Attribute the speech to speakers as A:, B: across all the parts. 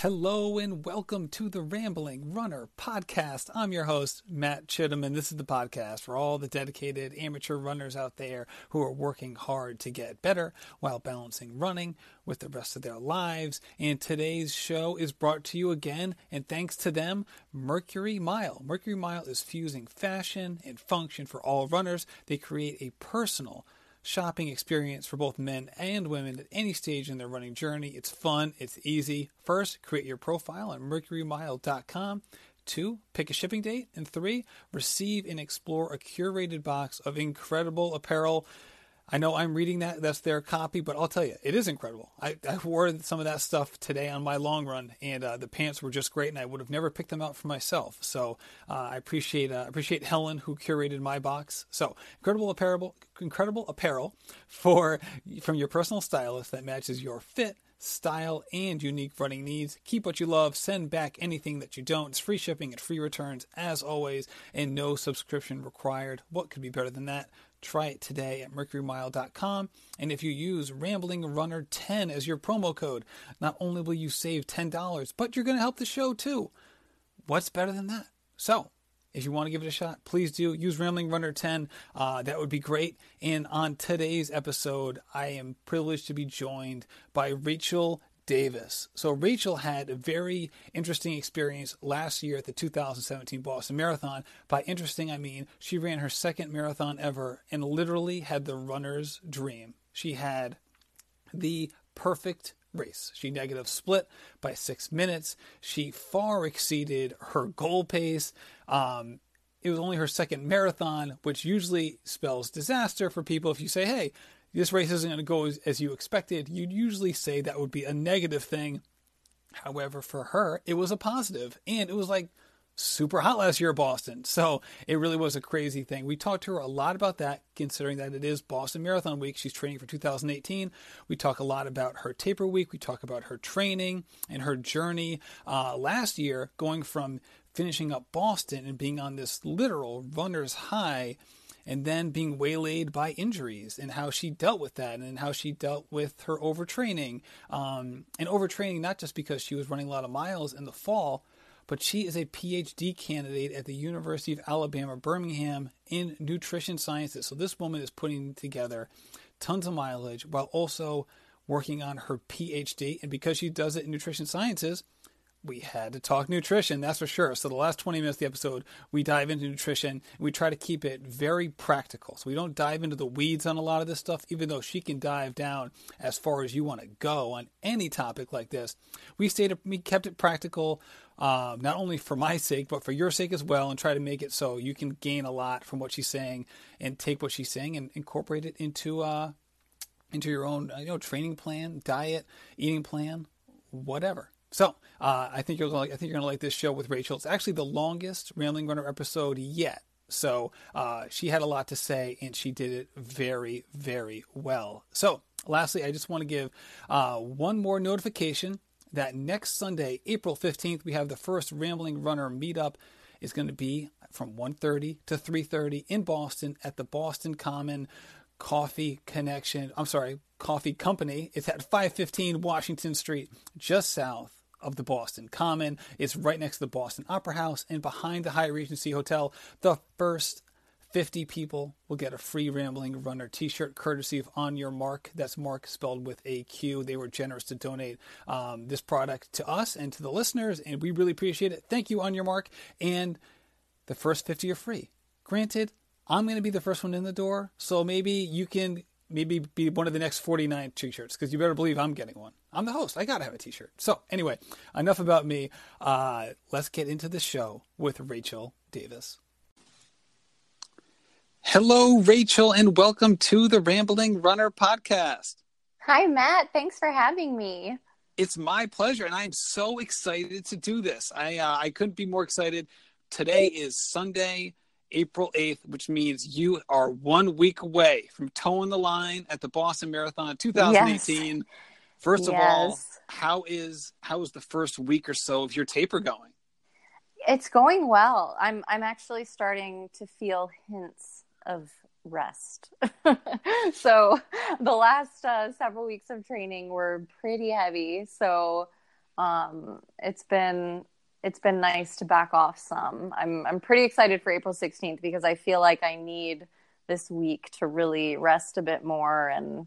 A: Hello and welcome to the Rambling Runner podcast. I'm your host, Matt Chittum, and this is the podcast for all the dedicated amateur runners out there who are working hard to get better while balancing running with the rest of their lives. And today's show is brought to you again, and thanks to them, Mercury Mile. Mercury Mile is fusing fashion and function for all runners. They create a personal, shopping experience for both men and women at any stage in their running journey. It's fun, it's easy. First, create your profile on mercurymile.com. Two, pick a shipping date. And three, receive and explore a curated box of incredible apparel I know I'm reading that, that's their copy, but I'll tell you, it is incredible. I, I wore some of that stuff today on my long run, and uh, the pants were just great, and I would have never picked them out for myself. So uh, I appreciate uh, appreciate Helen who curated my box. So incredible apparel, incredible apparel for from your personal stylist that matches your fit style, and unique running needs. Keep what you love, send back anything that you don't. It's free shipping and free returns as always, and no subscription required. What could be better than that? Try it today at mercurymile.com. And if you use Rambling Runner 10 as your promo code, not only will you save $10, but you're going to help the show too. What's better than that? So, if you want to give it a shot, please do. Use Rambling Runner 10. Uh, that would be great. And on today's episode, I am privileged to be joined by Rachel Davis. So Rachel had a very interesting experience last year at the 2017 Boston Marathon. By interesting, I mean she ran her second marathon ever and literally had the runner's dream. She had the perfect race. She negative split by six minutes. She far exceeded her goal pace. Um, it was only her second marathon, which usually spells disaster for people if you say, hey, this race isn't going to go as, as you expected, you'd usually say that would be a negative thing. However, for her, it was a positive, and it was like super hot last year at Boston. So it really was a crazy thing. We talked to her a lot about that, considering that it is Boston Marathon Week. She's training for 2018. We talk a lot about her taper week. We talk about her training and her journey uh, last year, going from finishing up Boston and being on this literal runner's high and then being waylaid by injuries and how she dealt with that and how she dealt with her overtraining. Um, and overtraining not just because she was running a lot of miles in the fall, but she is a PhD candidate at the University of Alabama, Birmingham in nutrition sciences. So this woman is putting together tons of mileage while also working on her PhD. And because she does it in nutrition sciences, we had to talk nutrition, that's for sure. So the last 20 minutes of the episode, we dive into nutrition. We try to keep it very practical. So we don't dive into the weeds on a lot of this stuff, even though she can dive down as far as you want to go on any topic like this. We stayed, we kept it practical, um, not only for my sake, but for your sake as well, and try to make it so you can gain a lot from what she's saying and take what she's saying and incorporate it into, uh, into your own, you know, training plan, diet, eating plan, whatever. So uh, I think you're gonna, I think you're gonna like this show with Rachel. It's actually the longest Rambling Runner episode yet. So uh, she had a lot to say, and she did it very, very well. So lastly, I just want to give uh, one more notification that next Sunday, April 15th, we have the first Rambling Runner meetup. It's going to be from 1.30 to 3.30 in Boston at the Boston Common Coffee Connection. I'm sorry, Coffee Company. It's at 515 Washington Street, just south of the Boston Common. It's right next to the Boston Opera House and behind the Hyatt Regency Hotel. The first 50 people will get a free Rambling Runner t shirt courtesy of On Your Mark. That's Mark spelled with a Q. They were generous to donate um, this product to us and to the listeners, and we really appreciate it. Thank you, On Your Mark. And the first 50 are free. Granted, I'm going to be the first one in the door, so maybe you can maybe be one of the next 49 t-shirts because you better believe I'm getting one. I'm the host. I got to have a t-shirt. So anyway, enough about me. Uh, let's get into the show with Rachel Davis. Hello, Rachel, and welcome to the Rambling Runner podcast.
B: Hi, Matt. Thanks for having me.
A: It's my pleasure, and I'm so excited to do this. I uh, I couldn't be more excited. Today is Sunday, April 8th, which means you are one week away from toeing the line at the Boston Marathon 2018. Yes. First of yes. all, how is how is the first week or so of your taper going?
B: It's going well. I'm I'm actually starting to feel hints of rest. so the last uh, several weeks of training were pretty heavy. So um, it's been it's been nice to back off some. I'm I'm pretty excited for April 16th because I feel like I need this week to really rest a bit more and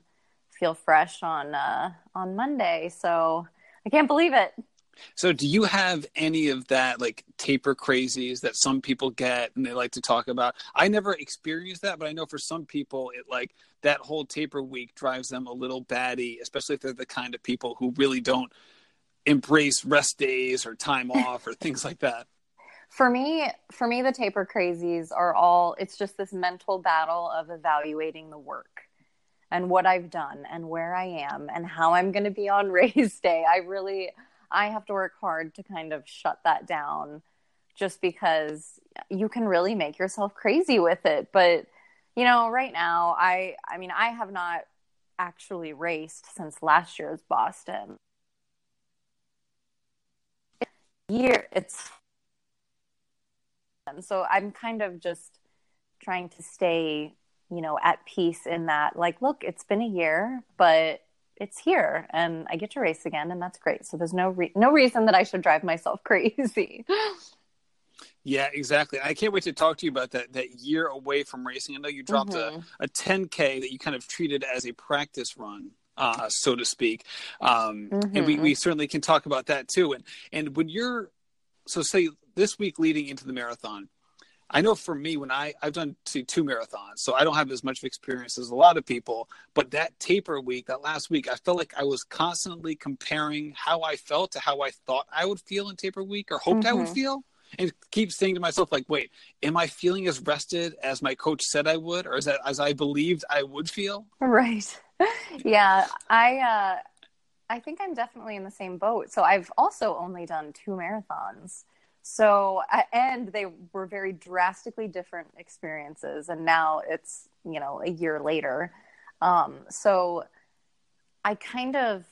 B: feel fresh on uh, on Monday. So I can't believe it.
A: So, do you have any of that like taper crazies that some people get and they like to talk about? I never experienced that, but I know for some people, it like that whole taper week drives them a little batty, especially if they're the kind of people who really don't embrace rest days or time off or things like that.
B: For me, for me, the taper crazies are all. It's just this mental battle of evaluating the work and what I've done and where I am and how I'm going to be on race day. I really I have to work hard to kind of shut that down just because you can really make yourself crazy with it. But, you know, right now, I, I mean, I have not actually raced since last year's Boston. Year, it's, so I'm kind of just trying to stay, you know, at peace in that, like, look, it's been a year, but it's here and I get to race again and that's great. So there's no re- no reason that I should drive myself crazy.
A: yeah, exactly. I can't wait to talk to you about that that year away from racing. I know you dropped mm-hmm. a, a 10k that you kind of treated as a practice run. Uh, so to speak, um, mm-hmm. and we, we certainly can talk about that too. And and when you're so say this week leading into the marathon, I know for me, when I I've done two, two marathons, so I don't have as much experience as a lot of people. But that taper week, that last week, I felt like I was constantly comparing how I felt to how I thought I would feel in taper week or hoped mm-hmm. I would mm-hmm. feel, and keep saying to myself like, "Wait, am I feeling as rested as my coach said I would, or is that as I believed I would feel?"
B: Right. Yeah, I. uh I think I'm definitely in the same boat. So I've also only done two marathons. So, and they were very drastically different experiences. And now it's, you know, a year later. Um, so I kind of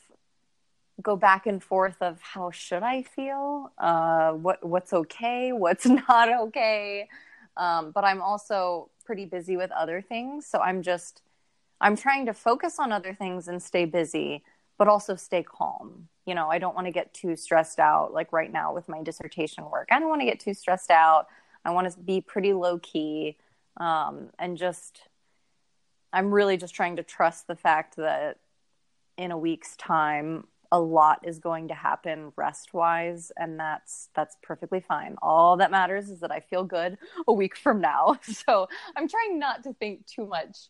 B: go back and forth of how should I feel? Uh, what, what's okay? What's not okay? Um, but I'm also pretty busy with other things. So I'm just, I'm trying to focus on other things and stay busy, but also stay calm you know, I don't want to get too stressed out, like right now with my dissertation work. I don't want to get too stressed out. I want to be pretty low key um, and just, I'm really just trying to trust the fact that in a week's time, a lot is going to happen rest wise and that's that's perfectly fine all that matters is that i feel good a week from now so i'm trying not to think too much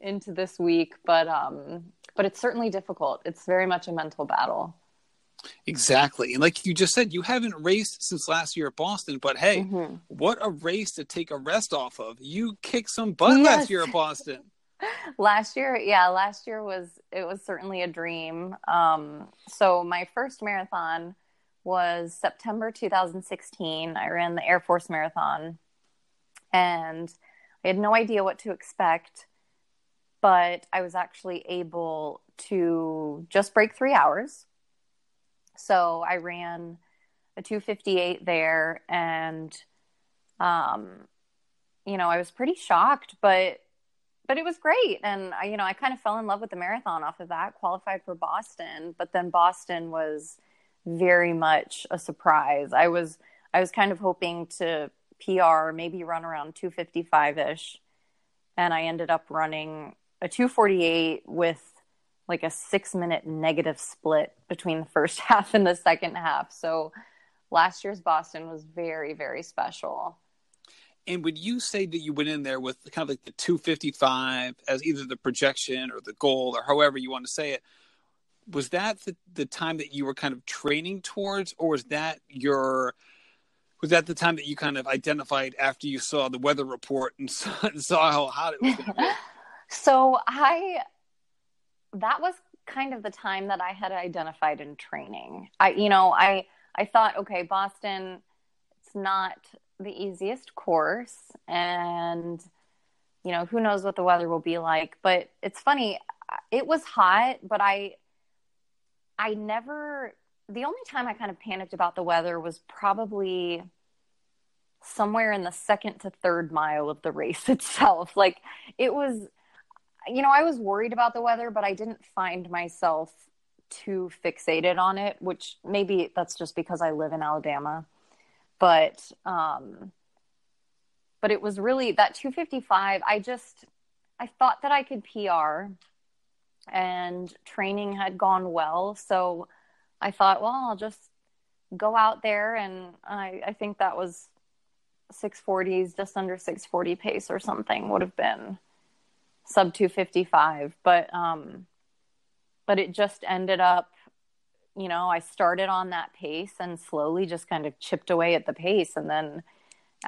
B: into this week but um but it's certainly difficult it's very much a mental battle
A: Exactly. And like you just said, you haven't raced since last year at Boston, but hey, mm-hmm. what a race to take a rest off of. You kicked some butt yes. last year at Boston.
B: last year, yeah, last year was it was certainly a dream. Um, so my first marathon was September 2016. I ran the Air Force Marathon and I had no idea what to expect, but I was actually able to just break 3 hours so I ran a 258 there and um you know, I was pretty shocked, but but it was great and I you know, I kind of fell in love with the marathon off of that, qualified for Boston, but then Boston was very much a surprise. I was I was kind of hoping to PR, maybe run around 255ish, and I ended up running a 248 with like a six minute negative split between the first half and the second half. So last year's Boston was very, very special.
A: And would you say that you went in there with kind of like the 255 as either the projection or the goal or however you want to say it? Was that the, the time that you were kind of training towards, or was that your was that the time that you kind of identified after you saw the weather report and saw, and saw how hot it was going to be?
B: so I that was kind of the time that I had identified in training. I, you know, I, I thought, okay, Boston, it's not the easiest course and, you know, who knows what the weather will be like, but it's funny. It was hot, but I, I never, the only time I kind of panicked about the weather was probably somewhere in the second to third mile of the race itself. Like it was, you know, I was worried about the weather, but I didn't find myself too fixated on it, which maybe that's just because I live in Alabama. But um but it was really that 255 I just I thought that I could PR and training had gone well, so I thought, well, I'll just go out there and I I think that was 640s just under 640 pace or something would have been sub 255 but um but it just ended up you know i started on that pace and slowly just kind of chipped away at the pace. And then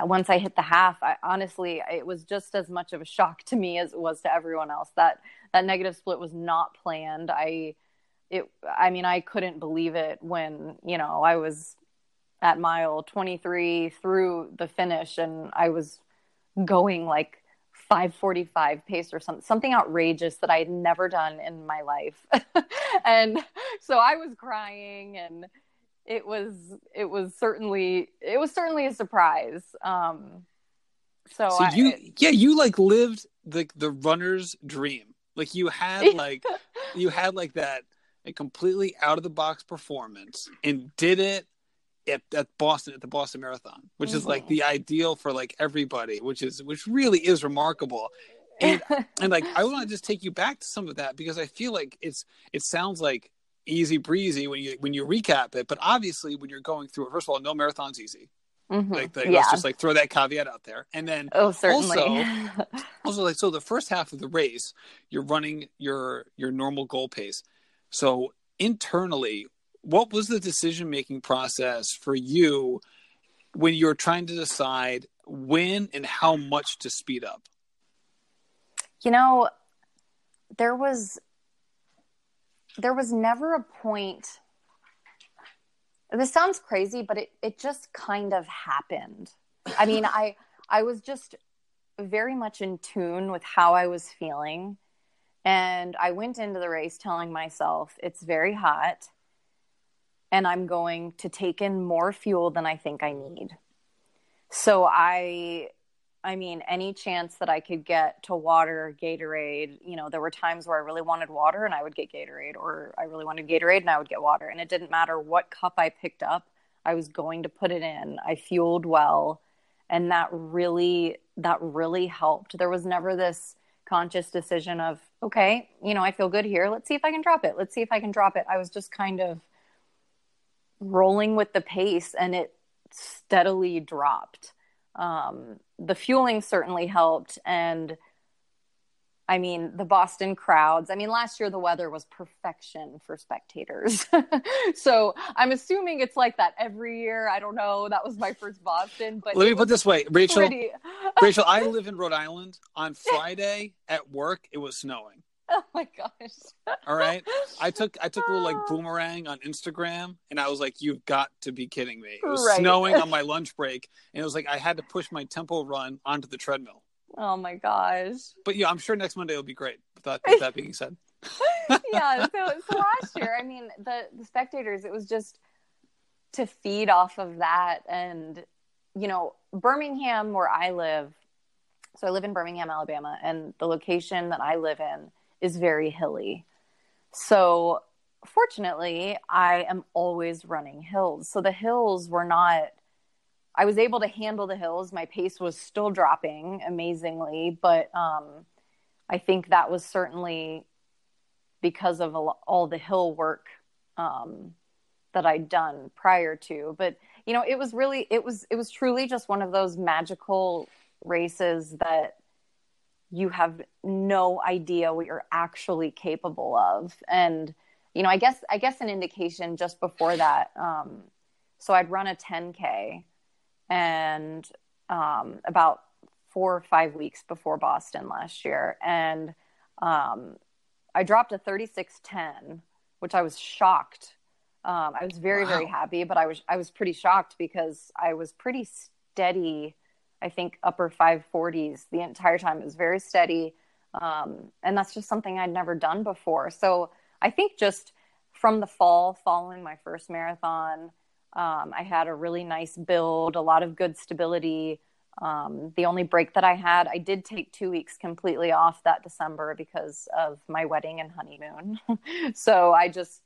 B: uh, once i hit the half i honestly it was just as much of a shock to me as it was to everyone else. That that negative split was not planned. I it i mean i couldn't believe it when you know i was at mile 23 through the finish and i was going like 545 pace or something something outrageous that i had never done in my life. And so i was crying and it was it was certainly it was certainly a surprise. Um so,
A: so
B: I,
A: you yeah you like lived the the runner's dream. Like you had like you had like that a completely out of the box performance and did it at, at Boston at the Boston Marathon, which mm-hmm. is like mm-hmm. the ideal for like everybody, which is which really is remarkable. And and like I want to just take you back to some of that because I feel like it's it sounds like easy breezy when you when you recap it, but obviously when you're going through it, first of all, no marathon's easy. Mm-hmm. Like, like yeah. let's just like throw that caveat out there, and then
B: oh certainly
A: also, also like so the first half of the race, you're running your your normal goal pace. So internally, what was the decision making process for you when you were trying to decide when and how much to speed up?
B: You know, there was there was never a point this sounds crazy but it it just kind of happened i mean i i was just very much in tune with how i was feeling and i went into the race telling myself it's very hot and I'm going to take in more fuel than I think I need. So I I mean any chance that I could get to water, Gatorade, you know, there were times where I really wanted water and I would get Gatorade or I really wanted Gatorade and I would get water and it didn't matter what cup I picked up, I was going to put it in. I fueled well and that really that really helped. There was never this conscious decision of okay, you know, I feel good here. Let's see if I can drop it. Let's see if I can drop it. I was just kind of rolling with the pace and it steadily dropped. Um, the fueling certainly helped. And I mean, the Boston crowds. I mean, last year the weather was perfection for spectators. so I'm assuming it's like that every year. I don't know. That was my first Boston. But
A: let me put this way, Rachel. Rachel, I live in Rhode Island. On Friday at work, it was snowing.
B: Oh my gosh.
A: All right. I took I took a little like ah. boomerang on Instagram and I was like, You've got to be kidding me. It was right. snowing on my lunch break and it was like I had to push my tempo run onto the treadmill.
B: Oh my gosh.
A: But yeah, I'm sure next Monday will be great. With that, with that being said.
B: yeah. So so last year, I mean, the the spectators, it was just to feed off of that and you know, Birmingham where I live, so I live in Birmingham, Alabama, and the location that I live in is very hilly. So, fortunately, I am always running hills. So, the hills were not, I was able to handle the hills. My pace was still dropping amazingly, but um, I think that was certainly because of all the hill work um, that I'd done prior to. But, you know, it was really, it was, it was truly just one of those magical races that you have no idea what you're actually capable of. And you know i guess i guess an indication just before that um, so i'd run a 10k and um, about four or five weeks before boston last year. And um, i dropped a 3610 which i was shocked. Um, i was very wow. very happy but i was i was pretty shocked because i was pretty steady I think upper 540s the entire time. It was very steady. Um, and that's just something I'd never done before. So I think just from the fall, following my first marathon, um, I had a really nice build, a lot of good stability. Um, the only break that I had, I did take two weeks completely off that December because of my wedding and honeymoon. so I just,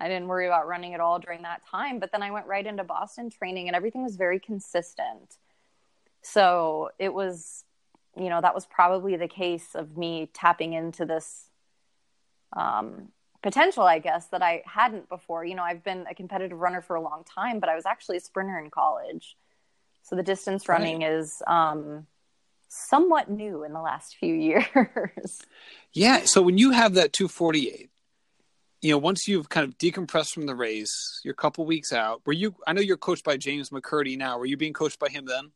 B: I didn't worry about running at all during that time. But then I went right into Boston training and everything was very consistent. So it was, you know, that was probably the case of me tapping into this um, potential, I guess, that I hadn't before. You know, I've been a competitive runner for a long time, but I was actually a sprinter in college. So the distance running right. is um, somewhat new in the last few years.
A: Yeah. So when you have that 248, you know, once you've kind of decompressed from the race, you're a couple weeks out. Were you? I know you're coached by James McKirdy now. Were you being coached by him then?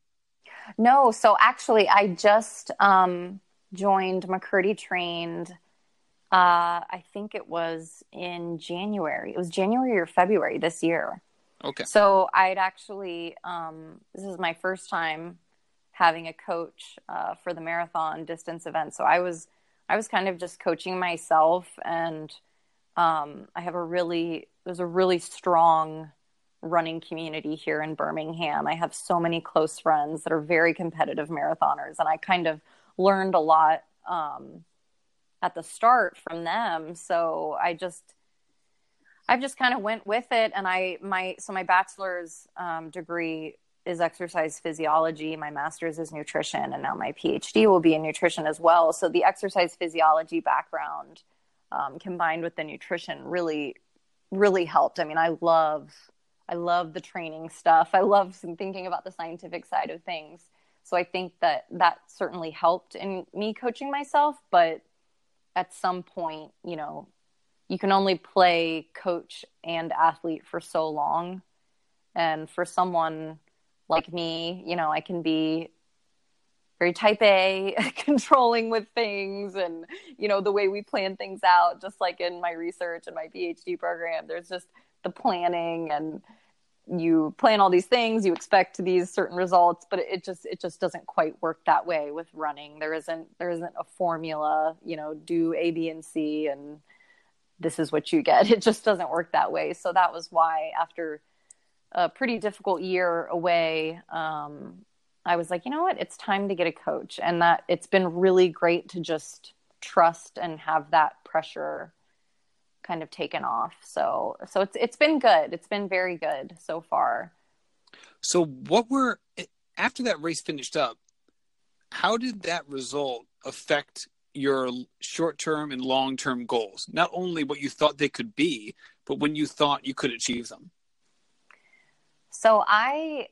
B: No. So actually, I just um, joined McKirdy trained. Uh, I think it was in January. It was January or February this year.
A: Okay.
B: So I'd actually, um, this is my first time having a coach uh, for the marathon distance event. So I was, I was kind of just coaching myself, and um, I have a really, there's a really strong running community here in Birmingham. I have so many close friends that are very competitive marathoners, and I kind of learned a lot um, at the start from them. So I just I've just kind of went with it, and I my so my bachelor's um, degree is exercise physiology. My master's is nutrition, and now my PhD will be in nutrition as well. So the exercise physiology background um, combined with the nutrition really really helped. I mean, I love I love the training stuff. I love thinking about the scientific side of things. So I think that that certainly helped in me coaching myself. But at some point, you know, you can only play coach and athlete for so long. And for someone like me, you know, I can be very type A, controlling with things and, you know, the way we plan things out, just like in my research and my PhD program, there's just the planning and you plan all these things, you expect these certain results, but it just, it just doesn't quite work that way with running. There isn't, there isn't a formula, you know, do A, B, and C and, this is what you get. It just doesn't work that way. So that was why after a pretty difficult year away, um, I was like, you know what? It's time to get a coach. And that it's been really great to just trust and have that pressure kind of taken off. So, so it's, it's been good. It's been very good so far.
A: So what were, after that race finished up, how did that result affect your short term and long term goals, not only what you thought they could be, but when you thought you could achieve them?
B: So I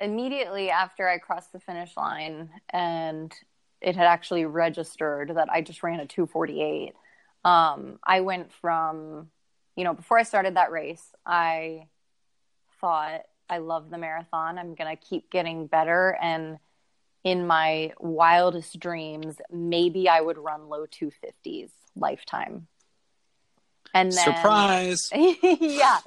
B: immediately after I crossed the finish line and it had actually registered that I just ran a 248. Um, I went from, you know, before I started that race, I thought I love the marathon. I'm going to keep getting better. And in my wildest dreams, maybe I would run low 250s lifetime.
A: And then, surprise.
B: yeah.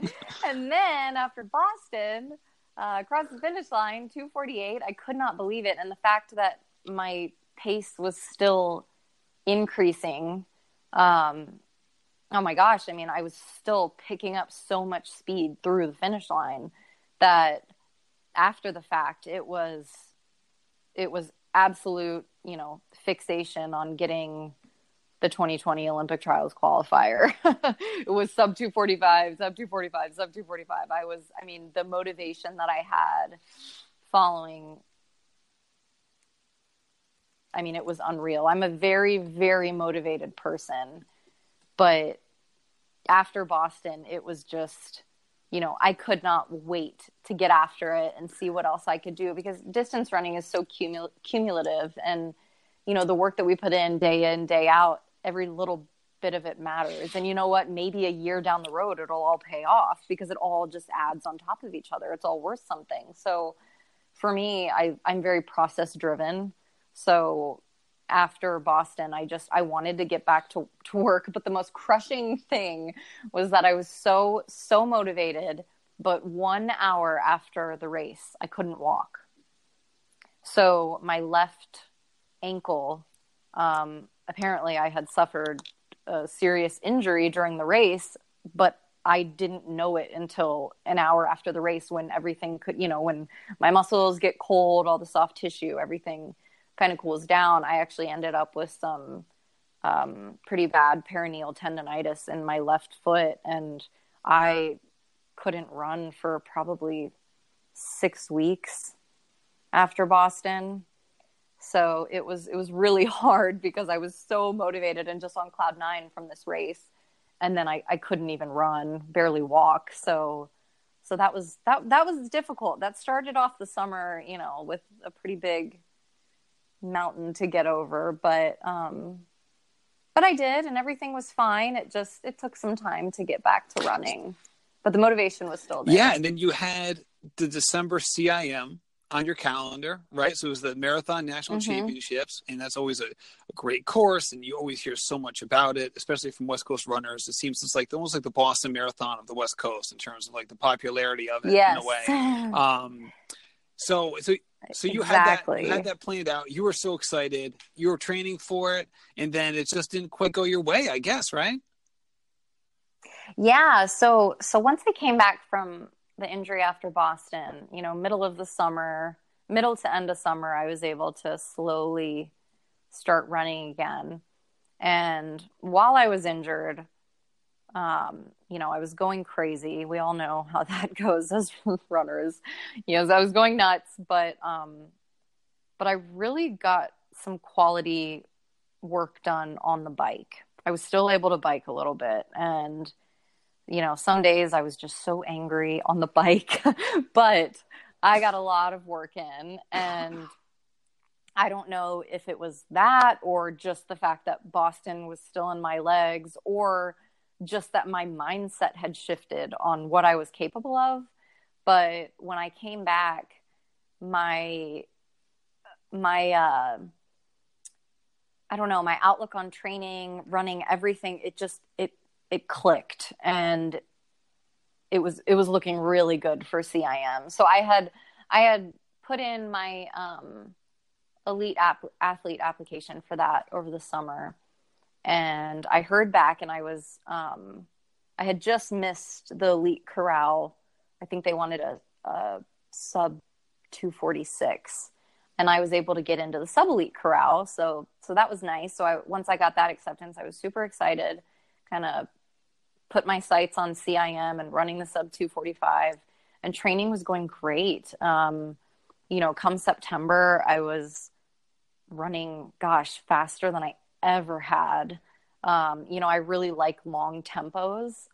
B: and then after Boston, uh, across the finish line, 248, I could not believe it. And the fact that my pace was still increasing. Um, oh my gosh. I mean, I was still picking up so much speed through the finish line that after the fact, it was it was absolute, you know, fixation on getting the 2020 Olympic trials qualifier. it was sub 245, sub 245, sub 245. I was, I mean, the motivation that I had following, I mean, it was unreal. I'm a very, very motivated person. But after Boston, it was just, you know, I could not wait to get after it and see what else I could do because distance running is so cumul- cumulative and you know the work that we put in day in day out every little bit of it matters and you know what maybe a year down the road it'll all pay off because it all just adds on top of each other it's all worth something so for me I I'm very process driven so after Boston, I just I wanted to get back to, to work. But the most crushing thing was that I was so, so motivated, but one hour after the race, I couldn't walk. So my left ankle, um, apparently I had suffered a serious injury during the race, but I didn't know it until an hour after the race when everything could, you know, when my muscles get cold, all the soft tissue, everything kind of cools down, I actually ended up with some um, pretty bad peroneal tendonitis in my left foot, and I couldn't run for probably six weeks after Boston. So it was it was really hard because I was so motivated and just on cloud nine from this race, and then I, I couldn't even run, barely walk. So so that was that that was difficult. That started off the summer, you know, with a pretty big mountain to get over, but um, but I did, and everything was fine. It just it took some time to get back to running, but the motivation was still there.
A: Yeah, and then you had the December CIM on your calendar, right? So it was the Marathon National mm-hmm. Championships, and that's always a, a, great course, and you always hear so much about it, especially from West Coast runners. It seems it's like almost like the Boston Marathon of the West Coast in terms of like the popularity of it
B: yes.
A: in a way. Um, so, so, so you exactly. had that you had that planned out. You were so excited. You were training for it, and then it just didn't quite go your way, I guess, right?
B: Yeah. So, so once I came back from the injury after Boston, you know, middle of the summer, middle to end of summer, I was able to slowly start running again. And while I was injured, um, you know, I was going crazy. We all know how that goes as runners. You know, I was going nuts, but um, but I really got some quality work done on the bike. I was still able to bike a little bit, and you know, some days I was just so angry on the bike, but I got a lot of work in and I don't know if it was that or just the fact that Boston was still in my legs or just that my mindset had shifted on what I was capable of. But when I came back, my my uh I don't know, my outlook on training, running, everything, it just it it clicked and it was it was looking really good for CIM. So I had I had put in my um, elite app, athlete application for that over the summer, and I heard back, and I was um, I had just missed the elite corral. I think they wanted a, a sub two forty six, and I was able to get into the sub elite corral. So so that was nice. So I once I got that acceptance, I was super excited. Kind of put my sights on CIM and running the sub 245 and training was going great. Um, you know, come September, I was running, gosh, faster than I ever had. Um, you know, I really like long tempos.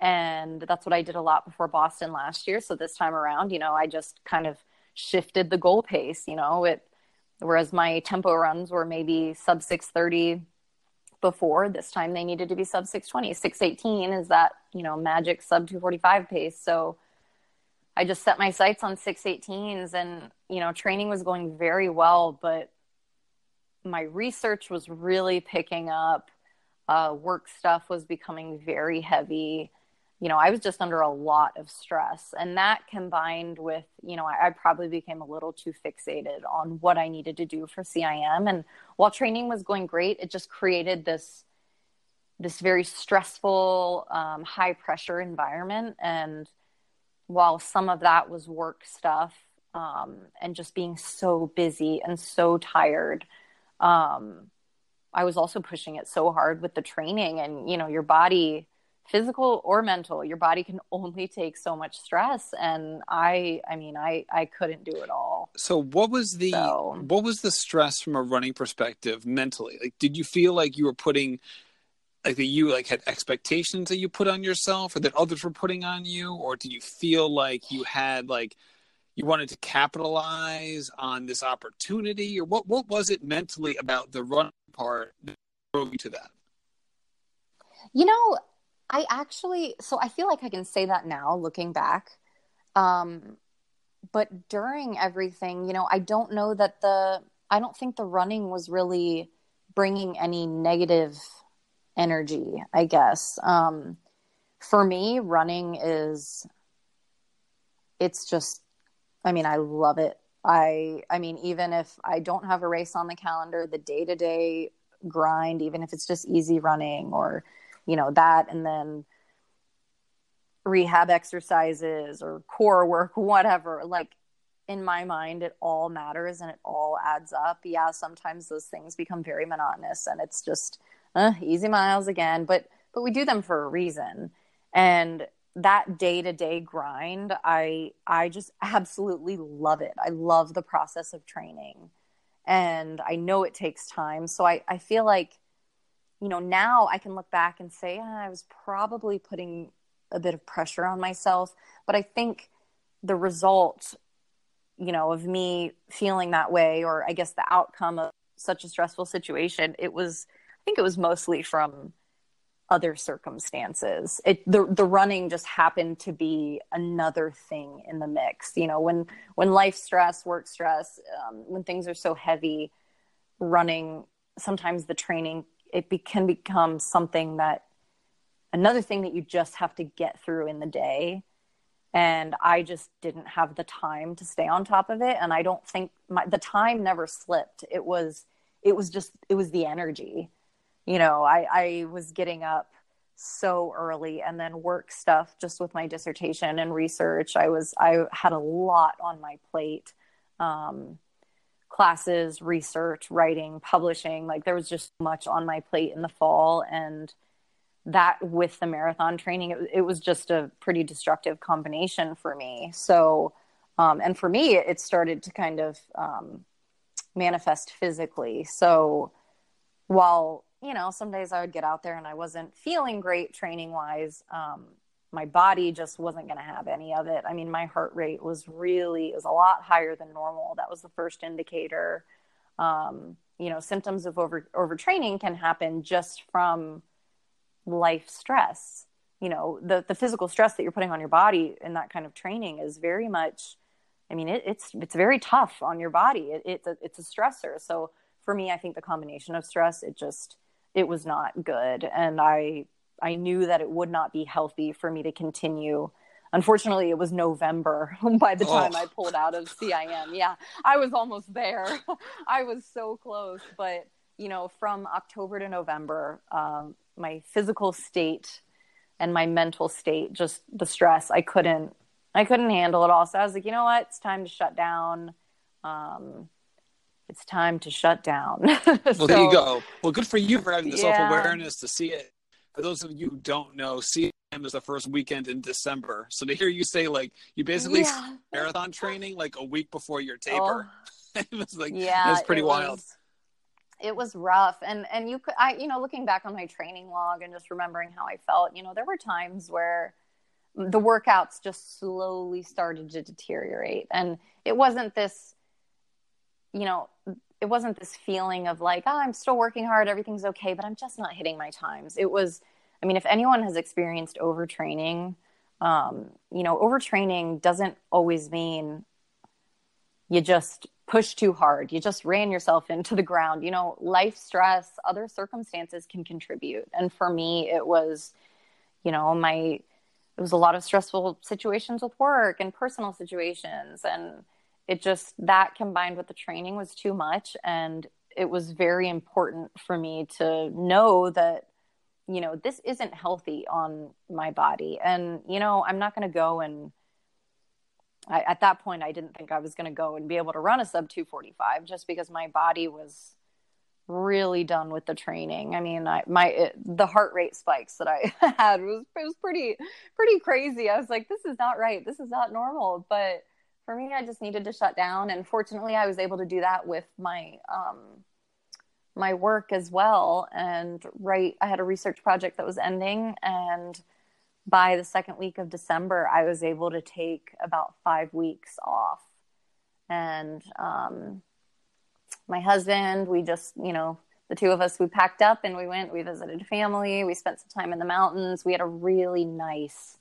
B: And that's what I did a lot before Boston last year. So this time around, you know, I just kind of shifted the goal pace, you know, it, whereas my tempo runs were maybe sub 630 before. This time they needed to be sub 620. 618 is that, you know, magic sub 245 pace. So I just set my sights on 618s and, you know, training was going very well, but my research was really picking up. Uh, work stuff was becoming very heavy you know, I was just under a lot of stress. And that combined with, you know, I, I, probably became a little too fixated on what I needed to do for CIM. And while training was going great, it just created this this very stressful, um, high pressure environment. And while some of that was work stuff um, and just being so busy and so tired, um, I was also pushing it so hard with the training. And, you know, your body physical or mental your body can only take so much stress. And i i mean i i couldn't do it all.
A: So what was the so, what was the stress from a running perspective mentally? Like did you feel like you were putting like that you like had expectations that you put on yourself or that others were putting on you? Or did you feel like you had like you wanted to capitalize on this opportunity or what what was it mentally about the run part that drove you to that
B: you know I actually, so I feel like I can say that now looking back. Um, but during everything, you know, I don't know that the, I don't think the running was really bringing any negative energy, I guess. Um, for me, running is, it's just, I mean, I love it. I, I mean, even if I don't have a race on the calendar, the day to day grind, even if it's just easy running or, you know that and then rehab exercises or core work whatever like in my mind it all matters and it all adds up yeah sometimes those things become very monotonous and it's just uh, easy miles again, but but we do them for a reason. And that day to day grind, I I just absolutely love it. I love the process of training. And I know it takes time. So I, I feel like, you know, now I can look back and say, ah, I was probably putting a bit of pressure on myself. But I think the result, you know, of me feeling that way, or I guess the outcome of such a stressful situation, it was, I think it was mostly from other circumstances. It the the running just happened to be another thing in the mix. You know, when when life stress, work stress, um, when things are so heavy, running sometimes the training it be, can become something that another thing that you just have to get through in the day. And I just didn't have the time to stay on top of it, and I don't think my the time never slipped. It was it was just it was the energy you know, I, I was getting up so early and then work stuff just with my dissertation and research. I was, I had a lot on my plate. Um, classes, research, writing, publishing, like there was just much on my plate in the fall. And that with the marathon training, it, it was just a pretty destructive combination for me. So, um, and for me, it started to kind of um, manifest physically. So while you know, some days I would get out there and I wasn't feeling great training wise. Um, my body just wasn't going to have any of it. I mean, my heart rate was really it was a lot higher than normal. That was the first indicator. Um, you know, symptoms of over overtraining can happen just from life stress. You know, the the physical stress that you're putting on your body in that kind of training is very much. I mean, it, it's it's very tough on your body. It, it's a it's a stressor. So for me, I think the combination of stress, it just it was not good. And i i knew that it would not be healthy for me to continue. Unfortunately it was november by the time oh. i pulled out of cim yeah i was almost there. I was so close. But you know from october to november um, my physical state and my mental state just the stress i couldn't i couldn't handle it all. So i was like you know what? It's time to shut down. Um, it's time to shut down.
A: well, there you go. Well, good for you for having the yeah. self awareness to see it. For those of you who don't know, CIM is the first weekend in December. So to hear you say like you basically yeah. marathon training like a week before your oh. taper, oh. it was like yeah, it was pretty it wild. Was,
B: it was rough, and and you could I you know looking back on my training log and just remembering how I felt, you know, there were times where the workouts just slowly started to deteriorate, and it wasn't this you know, it wasn't this feeling of like, oh, I'm still working hard, everything's okay, but I'm just not hitting my times. It was, I mean, if anyone has experienced overtraining, um, you know, overtraining doesn't always mean you just push too hard. You just ran yourself into the ground. You know, life stress, other circumstances can contribute. And for me, it was, you know, my, it was a lot of stressful situations with work and personal situations and, it just that combined with the training was too much. And it was very important for me to know that you know this isn't healthy on my body. And you know i'm not going to go and I, at that point i didn't think i was going to go and be able to run a sub 245 just because my body was really done with the training. I mean I, my it, the heart rate spikes that i had was was pretty pretty crazy. I was like this is not right. This is not normal. But for me, I just needed to shut down. And fortunately, I was able to do that with my um, my work as well. And right, I had a research project that was ending, and by the second week of December, I was able to take about five weeks off. And um, my husband, we just, you know, the two of us, we packed up and we went. We visited family. We spent some time in the mountains. We had a really nice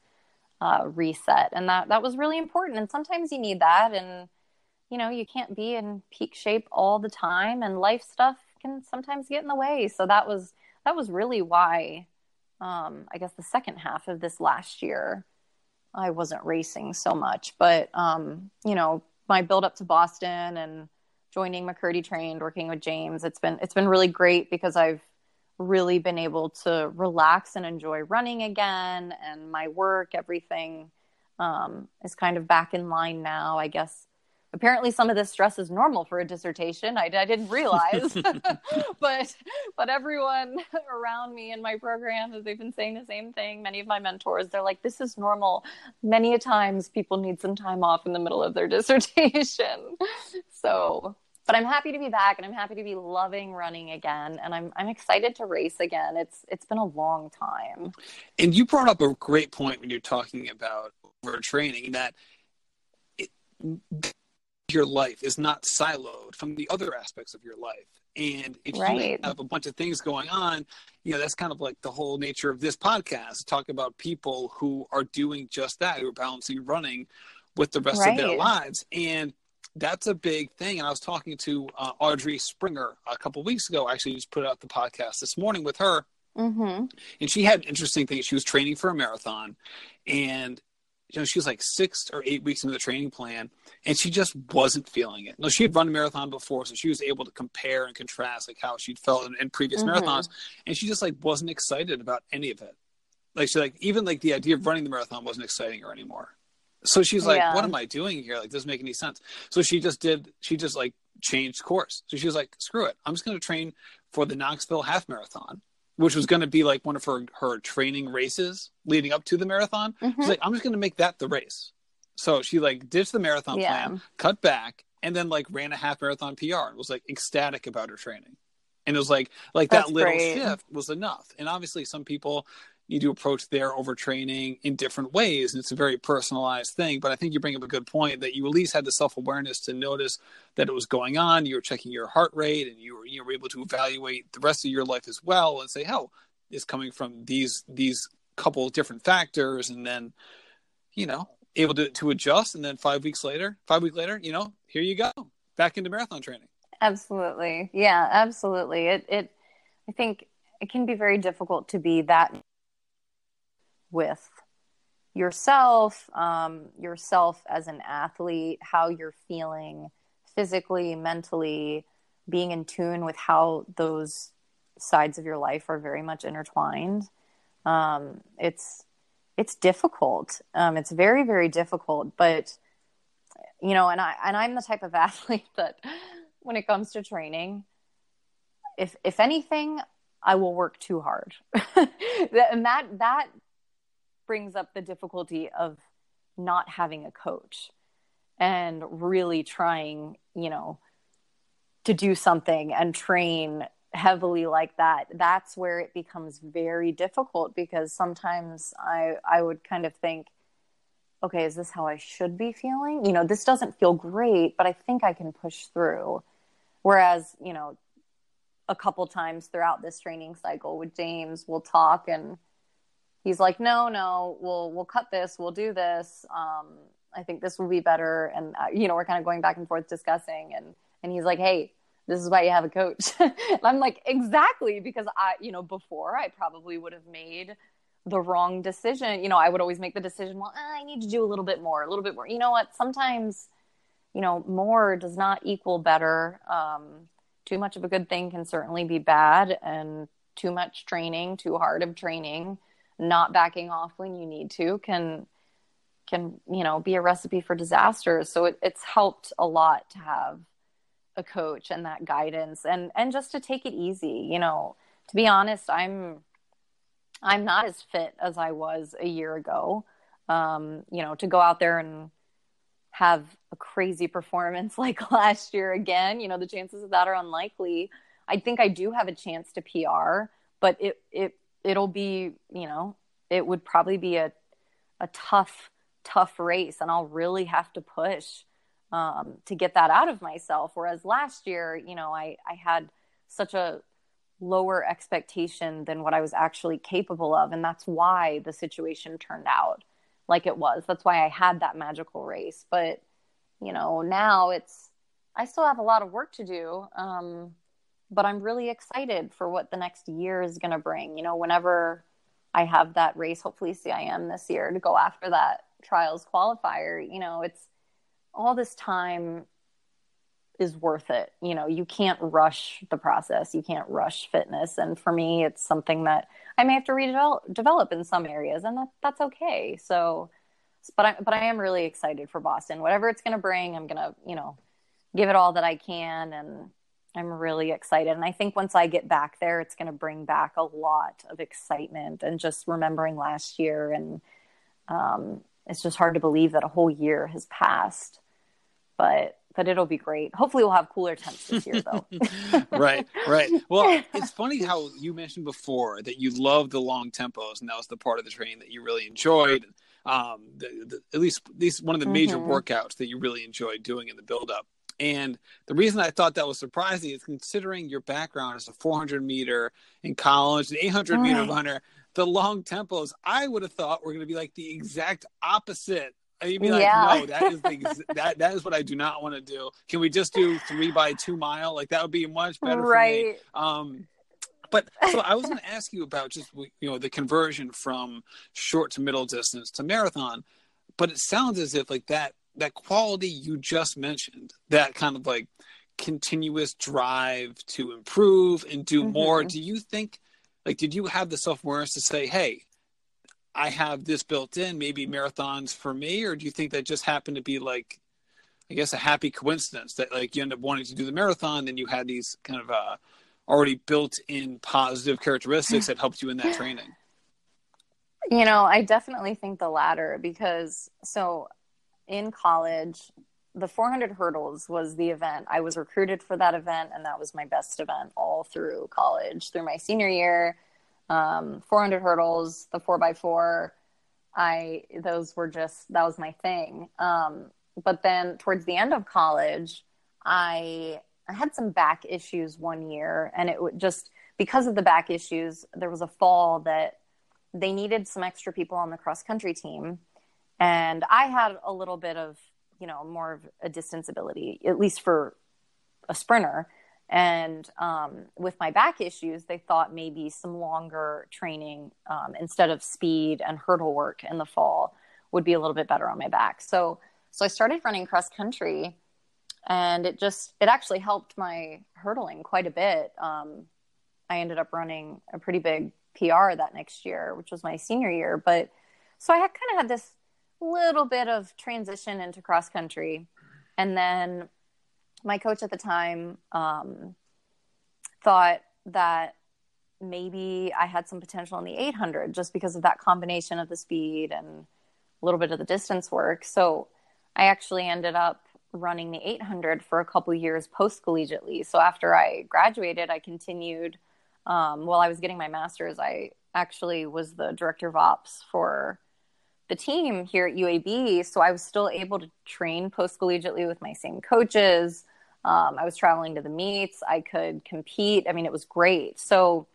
B: uh, reset, and that that was really important. And sometimes you need that, and you know you can't be in peak shape all the time, and life stuff can sometimes get in the way. So that was that was really why um, I guess the second half of this last year I wasn't racing so much, but um, you know my build up to Boston and joining McKirdy trained, working with James, it's been it's been really great because I've really been able to relax and enjoy running again and my work everything um, is kind of back in line now i guess apparently some of this stress is normal for a dissertation. I, I didn't realize, but but everyone around me in my program, they've been saying the same thing. Many of my mentors, they're like, "This is normal." Many a times, people need some time off in the middle of their dissertation. so, but I'm happy to be back, and I'm happy to be loving running again, and I'm I'm excited to race again. It's it's been a long time.
A: And you brought up a great point when you're talking about overtraining that. It, your life is not siloed from the other aspects of your life. And if right. you have a bunch of things going on, you know, that's kind of like the whole nature of this podcast, talk about people who are doing just that, who are balancing running with the rest right. of their lives. And that's a big thing. And I was talking to uh, Audrey Springer a couple weeks ago. I actually just put out the podcast this morning with her. Mm-hmm. And she had interesting things. She was training for a marathon, and you know, she was like six or eight weeks into the training plan and she just wasn't feeling it. No, she had run a marathon before, so she was able to compare and contrast like how she'd felt in, in previous mm-hmm. marathons. And she just like wasn't excited about any of it. Like she like even like the idea of running the marathon wasn't exciting her anymore. So she's like, yeah. what am I doing here? Like, doesn't make any sense. So she just did, she just like changed course. So she was like, screw it. I'm just going to train for the Knoxville half marathon which was going to be like one of her her training races leading up to the marathon. Mm-hmm. She's like, I'm just going to make that the race. So she like ditched the marathon yeah. plan, cut back, and then like ran a half marathon PR and was like ecstatic about her training. And it was like like That's that little great. shift was enough. And obviously, some people need to approach their overtraining in different ways and it's a very personalized thing but i think you bring up a good point that you at least had the self-awareness to notice that it was going on you were checking your heart rate and you were, you were able to evaluate the rest of your life as well and say hell, it's coming from these these couple of different factors and then you know able to, to adjust and then five weeks later five weeks later you know here you go back into marathon training.
B: Absolutely. Yeah absolutely. It it i think it can be very difficult to be that with yourself, um, yourself as an athlete, how you're feeling physically, mentally, being in tune with how those sides of your life are very much intertwined. Um, it's it's difficult. Um, it's very very difficult, but you know, and I and I'm the type of athlete that when it comes to training, if if anything, I will work too hard, and that that brings up the difficulty of not having a coach and really trying, you know, to do something and train heavily like that. That's where it becomes very difficult because sometimes i i would kind of think okay is this how i should be feeling? You know this doesn't feel great but i think i can push through. Whereas you know a couple times throughout this training cycle with james we'll talk and he's like, no, no, we'll we'll cut this, we'll do this. Um, I think this will be better, and uh, you know, we're kind of going back and forth discussing, and and he's like, hey, this is why you have a coach. I'm like, exactly, because I, you know, before I probably would have made the wrong decision. You know, I would always make the decision, well, I need to do a little bit more, a little bit more. You know what? Sometimes, you know, more does not equal better. Um, too much of a good thing can certainly be bad, and too much training, too hard of training not backing off when you need to can can you know be a recipe for disaster. So it, it's helped a lot to have a coach and that guidance and and just to take it easy you know. To be honest i'm i'm not as fit as i was a year ago. Um you know to go out there and have a crazy performance like last year again you know the chances of that are unlikely. I think i do have a chance to pr but it it it'll be, you know, it would probably be a a tough tough race and I'll really have to push um, to get that out of myself. Whereas last year, you know, I, I had such a lower expectation than what I was actually capable of. And that's why the situation turned out like it was. That's why I had that magical race. But, you know, now it's, I still have a lot of work to do. Um, but I'm really excited for what the next year is going to bring. You know, whenever I have that race, hopefully CIM this year to go after that trials qualifier, you know, it's all this time is worth it. You know, you can't rush the process. You can't rush fitness. And for me, it's something that I may have to redevelop develop in some areas and that, that's okay. So but I, but I am really excited for Boston. Whatever it's going to bring, I'm going to, you know, give it all that I can. And I'm really excited. And I think once I get back there, it's going to bring back a lot of excitement and just remembering last year. And um, it's just hard to believe that a whole year has passed. But but it'll be great. Hopefully, we'll have cooler temps this year, though.
A: right, right. Well, it's funny how you mentioned before that you love the long tempos, and that was the part of the training that you really enjoyed um, the, the, at least at least one of the major mm-hmm. workouts that you really enjoyed doing in the build up. And the reason I thought that was surprising is considering your background as a 400 meter in college, an 800 meter runner, the long tempos, I would have thought were going to be like the exact opposite. You'd be like, yeah. no, that is the, that that is what I do not want to do. Can we just do three by two mile? Like that would be much better right. for me. Um, but so I was going to ask you about just you know the conversion from short to middle distance to marathon, but it sounds as if like that that quality you just mentioned, that kind of like continuous drive to improve and do mm-hmm. more. Do you think like did you have the self awareness to say, hey, I have this built in, maybe marathons for me, or do you think that just happened to be like I guess a happy coincidence that like you end up wanting to do the marathon and you had these kind of uh already built in positive characteristics that helped you in that training?
B: You know, I definitely think the latter because so in college, the 400 hurdles was the event. I was recruited for that event, and that was my best event all through college, through my senior year. Um, 400 hurdles, the four by four, I those were just that was my thing. Um, but then towards the end of college, I I had some back issues one year, and it would just because of the back issues, there was a fall that they needed some extra people on the cross country team, and I had a little bit of you know more of a distance ability, at least for a sprinter. And um, with my back issues, they thought maybe some longer training um, instead of speed and hurdle work in the fall would be a little bit better on my back. So so I started running cross country and it just it actually helped my hurdling quite a bit. Um, I ended up running a pretty big PR that next year, which was my senior year. But so I had kind of had this little bit of transition into cross country, and then my coach at the time um, thought that maybe I had some potential in the 800 just because of that combination of the speed and a little bit of the distance work. So I actually ended up running the 800 for a couple years post collegiately. So after I graduated, I continued. Um, while I was getting my master's, I actually was the director of ops for the team here at UAB. So I was still able to train post collegiately with my same coaches. Um, I was traveling to the meets. I could compete. I mean, it was great. So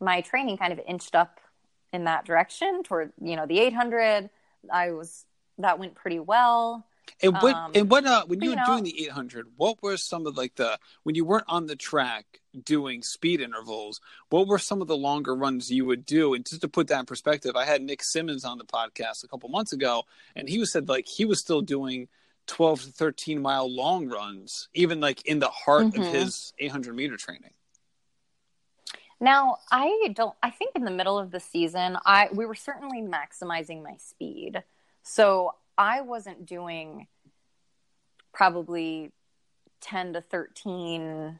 B: my training kind of inched up in that direction toward, you know, the 800. I was, that went pretty well.
A: And what um, and what uh when you, you were know, doing the 800, what were some of like the when you weren't on the track doing speed intervals, what were some of the longer runs you would do? And just to put that in perspective, I had Nick Simmons on the podcast a couple months ago, and he was said like he was still doing 12 to 13 mile long runs, even like in the heart mm-hmm. of his 800 meter training.
B: Now, I don't I think in the middle of the season, I we were certainly maximizing my speed. So I wasn't doing probably 10 to 13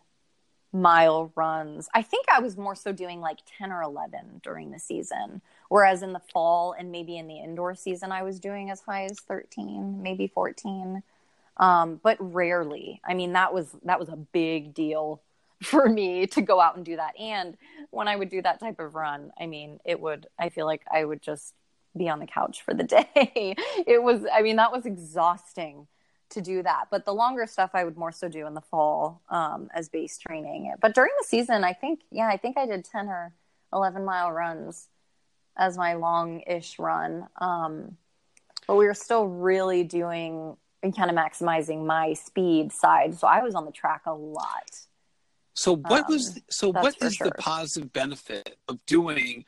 B: mile runs. I think I was more so doing like 10 or 11 during the season. Whereas in the fall and maybe in the indoor season, I was doing as high as 13, maybe 14. Um, but rarely. I mean, that was, that was a big deal for me to go out and do that. And when I would do that type of run, I mean, it would, I feel like I would just be on the couch for the day. it was, I mean, that was exhausting to do that. But the longer stuff I would more so do in the fall um, as base training. But during the season, I think, yeah, I think I did 10 or 11 mile runs as my long ish run. Um, but we were still really doing and kind of maximizing my speed side. So I was on the track a lot.
A: So what um, was so what is sure. the positive benefit of doing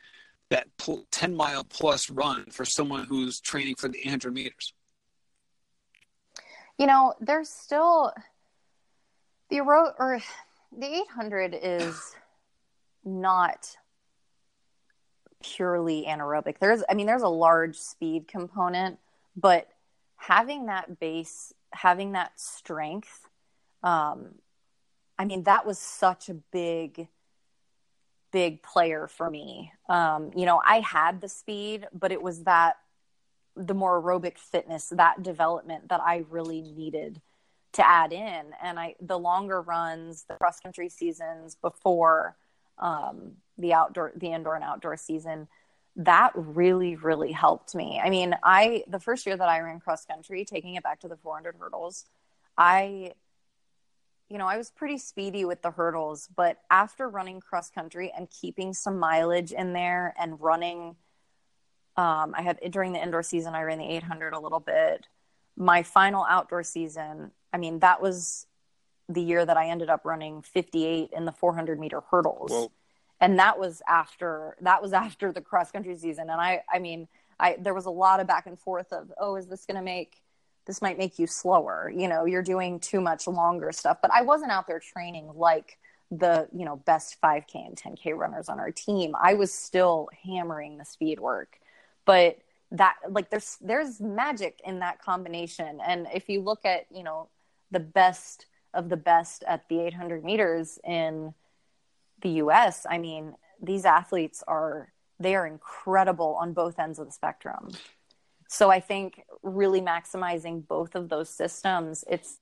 A: that 10 mile plus run for someone who's training for the 800 meters?
B: You know, there's still the or the 800 is not purely anaerobic. There's, I mean, there's a large speed component, but having that base, having that strength, um, I mean, that was such a big, big player for me. Um, you know, I had the speed, but it was that the more aerobic fitness, that development that I really needed to add in. And I, the longer runs, the cross country seasons before um, the outdoor, the indoor and outdoor season, that really, really helped me. I mean, I, the first year that I ran cross country, taking it back to the 400 hurdles, I, you know, I was pretty speedy with the hurdles, but after running cross country and keeping some mileage in there and running, um, I had during the indoor season, I ran the 800 a little bit. My final outdoor season, I mean, that was the year that I ended up running 58 in the 400 meter hurdles. Whoa. And that was after that was after the cross country season. And I, I mean, I there was a lot of back and forth of, oh, is this going to make this might make you slower? You know, you're doing too much longer stuff. But I wasn't out there training like the you know best 5k and 10k runners on our team. I was still hammering the speed work, but that like there's there's magic in that combination. And if you look at you know the best of the best at the 800 meters in the US, I mean, these athletes are they are incredible on both ends of the spectrum. So I think really maximizing both of those systems, it's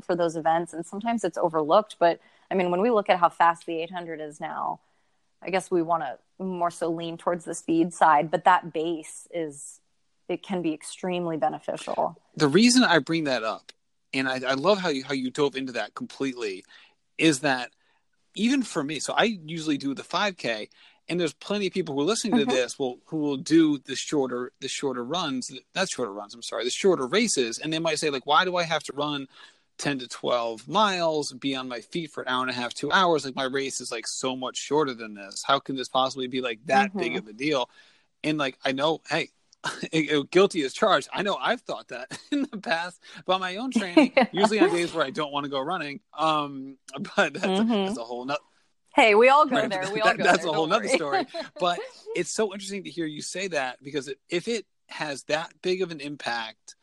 B: for those events and sometimes it's overlooked, but I mean, when we look at how fast the 800 is now, I guess we want to more so lean towards the speed side, but that base is it can be extremely beneficial.
A: The reason I bring that up and I, I love how you how you dove into that completely, is that even for me, so I usually do the 5K, and there's plenty of people who are listening to mm-hmm. this will who will do the shorter the shorter runs, not shorter runs. I'm sorry, the shorter races, and they might say like, why do I have to run 10 to 12 miles, be on my feet for an hour and a half, two hours? Like my race is like so much shorter than this. How can this possibly be like that mm-hmm. big of a deal? And like I know, hey, guilty as charged. I know I've thought that in the past about my own training, usually on days where I don't want to go running. Um, but that's, mm-hmm. a, that's a whole nother.
B: Hey, we all go right? there. We all that, go
A: That's
B: there,
A: a whole other story. But it's so interesting to hear you say that because it, if it has that big of an impact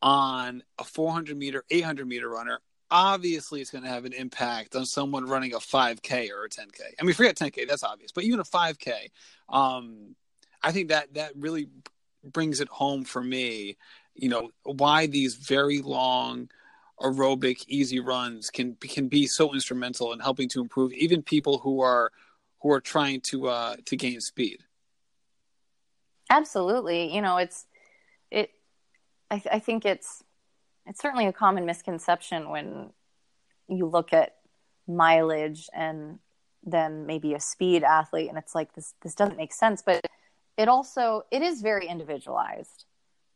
A: on a 400 meter, 800 meter runner, obviously it's going to have an impact on someone running a 5K or a 10K. I mean, forget 10K, that's obvious, but even a 5K. Um, I think that that really brings it home for me, you know, why these very long aerobic easy runs can can be so instrumental in helping to improve even people who are who are trying to uh to gain speed.
B: Absolutely. You know, it's it I, th- I think it's it's certainly a common misconception when you look at mileage and then maybe a speed athlete and it's like this this doesn't make sense but it also it is very individualized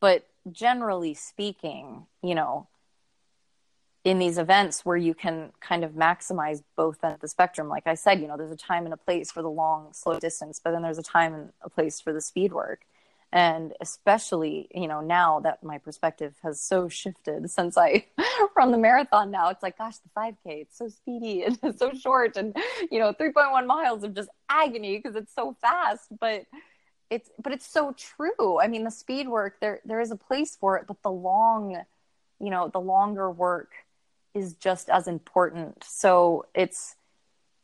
B: but generally speaking you know in these events where you can kind of maximize both ends of the spectrum. Like i said you know there's a time and a place for the long slow distance but then there's a time and a place for the speed work. And especially you know now that my perspective has so shifted since i run the marathon now it's like gosh the 5k it's so speedy and it's so short and you know 3.1 miles of just agony because it's so fast but it's but it's so true. I mean the speed work there there is a place for it but the long you know the longer work is just as important so it's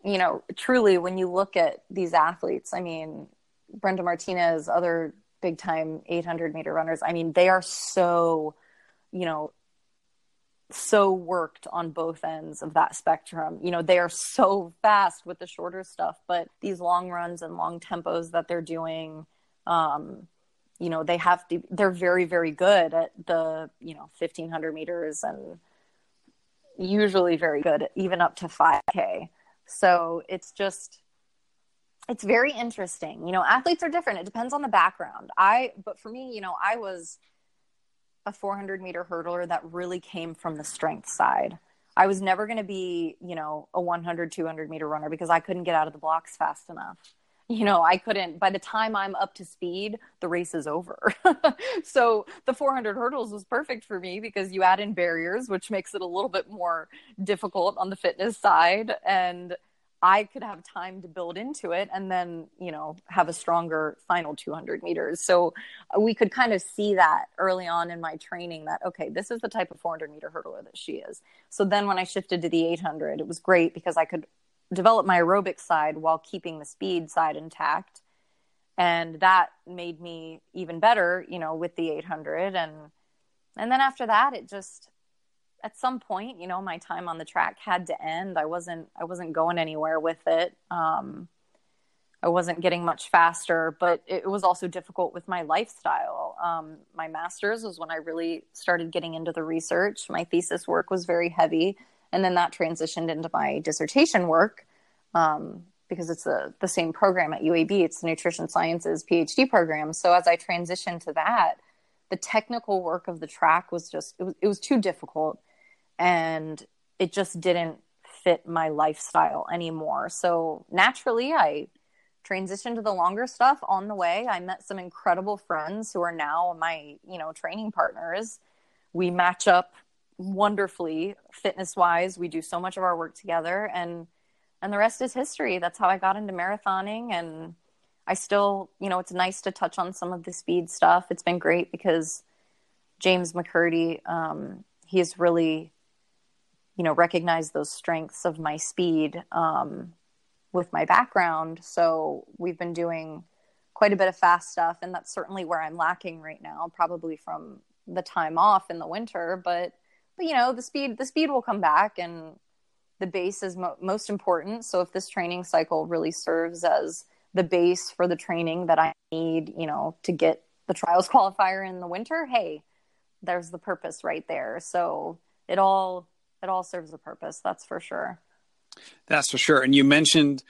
B: you know truly when you look at these athletes i mean brenda martinez other big time 800 meter runners i mean they are so you know so worked on both ends of that spectrum. You know, they are so fast with the shorter stuff, but these long runs and long tempos that they're doing, um, you know, they have to, they're very, very good at the, you know, 1500 meters and usually very good, even up to 5K. So it's just, it's very interesting. You know, athletes are different. It depends on the background. I, but for me, you know, I was a 400 meter hurdler that really came from the strength side. I was never going to be, you know, a 100, 200 meter runner because I couldn't get out of the blocks fast enough you know, I couldn't, by the time I'm up to speed, the race is over. so the 400 hurdles was perfect for me because you add in barriers, which makes it a little bit more difficult on the fitness side. And I could have time to build into it and then, you know, have a stronger final 200 meters. So we could kind of see that early on in my training that, okay, this is the type of 400 meter hurdler that she is. So then when I shifted to the 800, it was great because I could develop my aerobic side while keeping the speed side intact. And that made me even better, you know, with the 800. And, and then after that, it just, at some point, you know, my time on the track had to end. I wasn't I wasn't going anywhere with it. Um, I wasn't getting much faster, but it was also difficult with my lifestyle. Um, my master's was when I really started getting into the research. My thesis work was very heavy, and then that transitioned into my dissertation work um, because it's the the same program at UAB. It's the Nutrition Sciences PhD program. So as I transitioned to that, the technical work of the track was just it was, it was too difficult and it just didn't fit my lifestyle anymore. So naturally, I transitioned to the longer stuff on the way. I met some incredible friends who are now my, you know, training partners. We match up wonderfully fitness wise. We do so much of our work together and and the rest is history. That's how I got into marathoning and I still, you know, it's nice to touch on some of the speed stuff. It's been great because James McKirdy, um, he's really you know recognize those strengths of my speed um, with my background so we've been doing quite a bit of fast stuff and that's certainly where i'm lacking right now probably from the time off in the winter but but you know the speed the speed will come back and the base is mo- most important so if this training cycle really serves as the base for the training that i need you know to get the trials qualifier in the winter hey there's the purpose right there so it all it all serves a purpose. That's for sure.
A: That's for sure. And you mentioned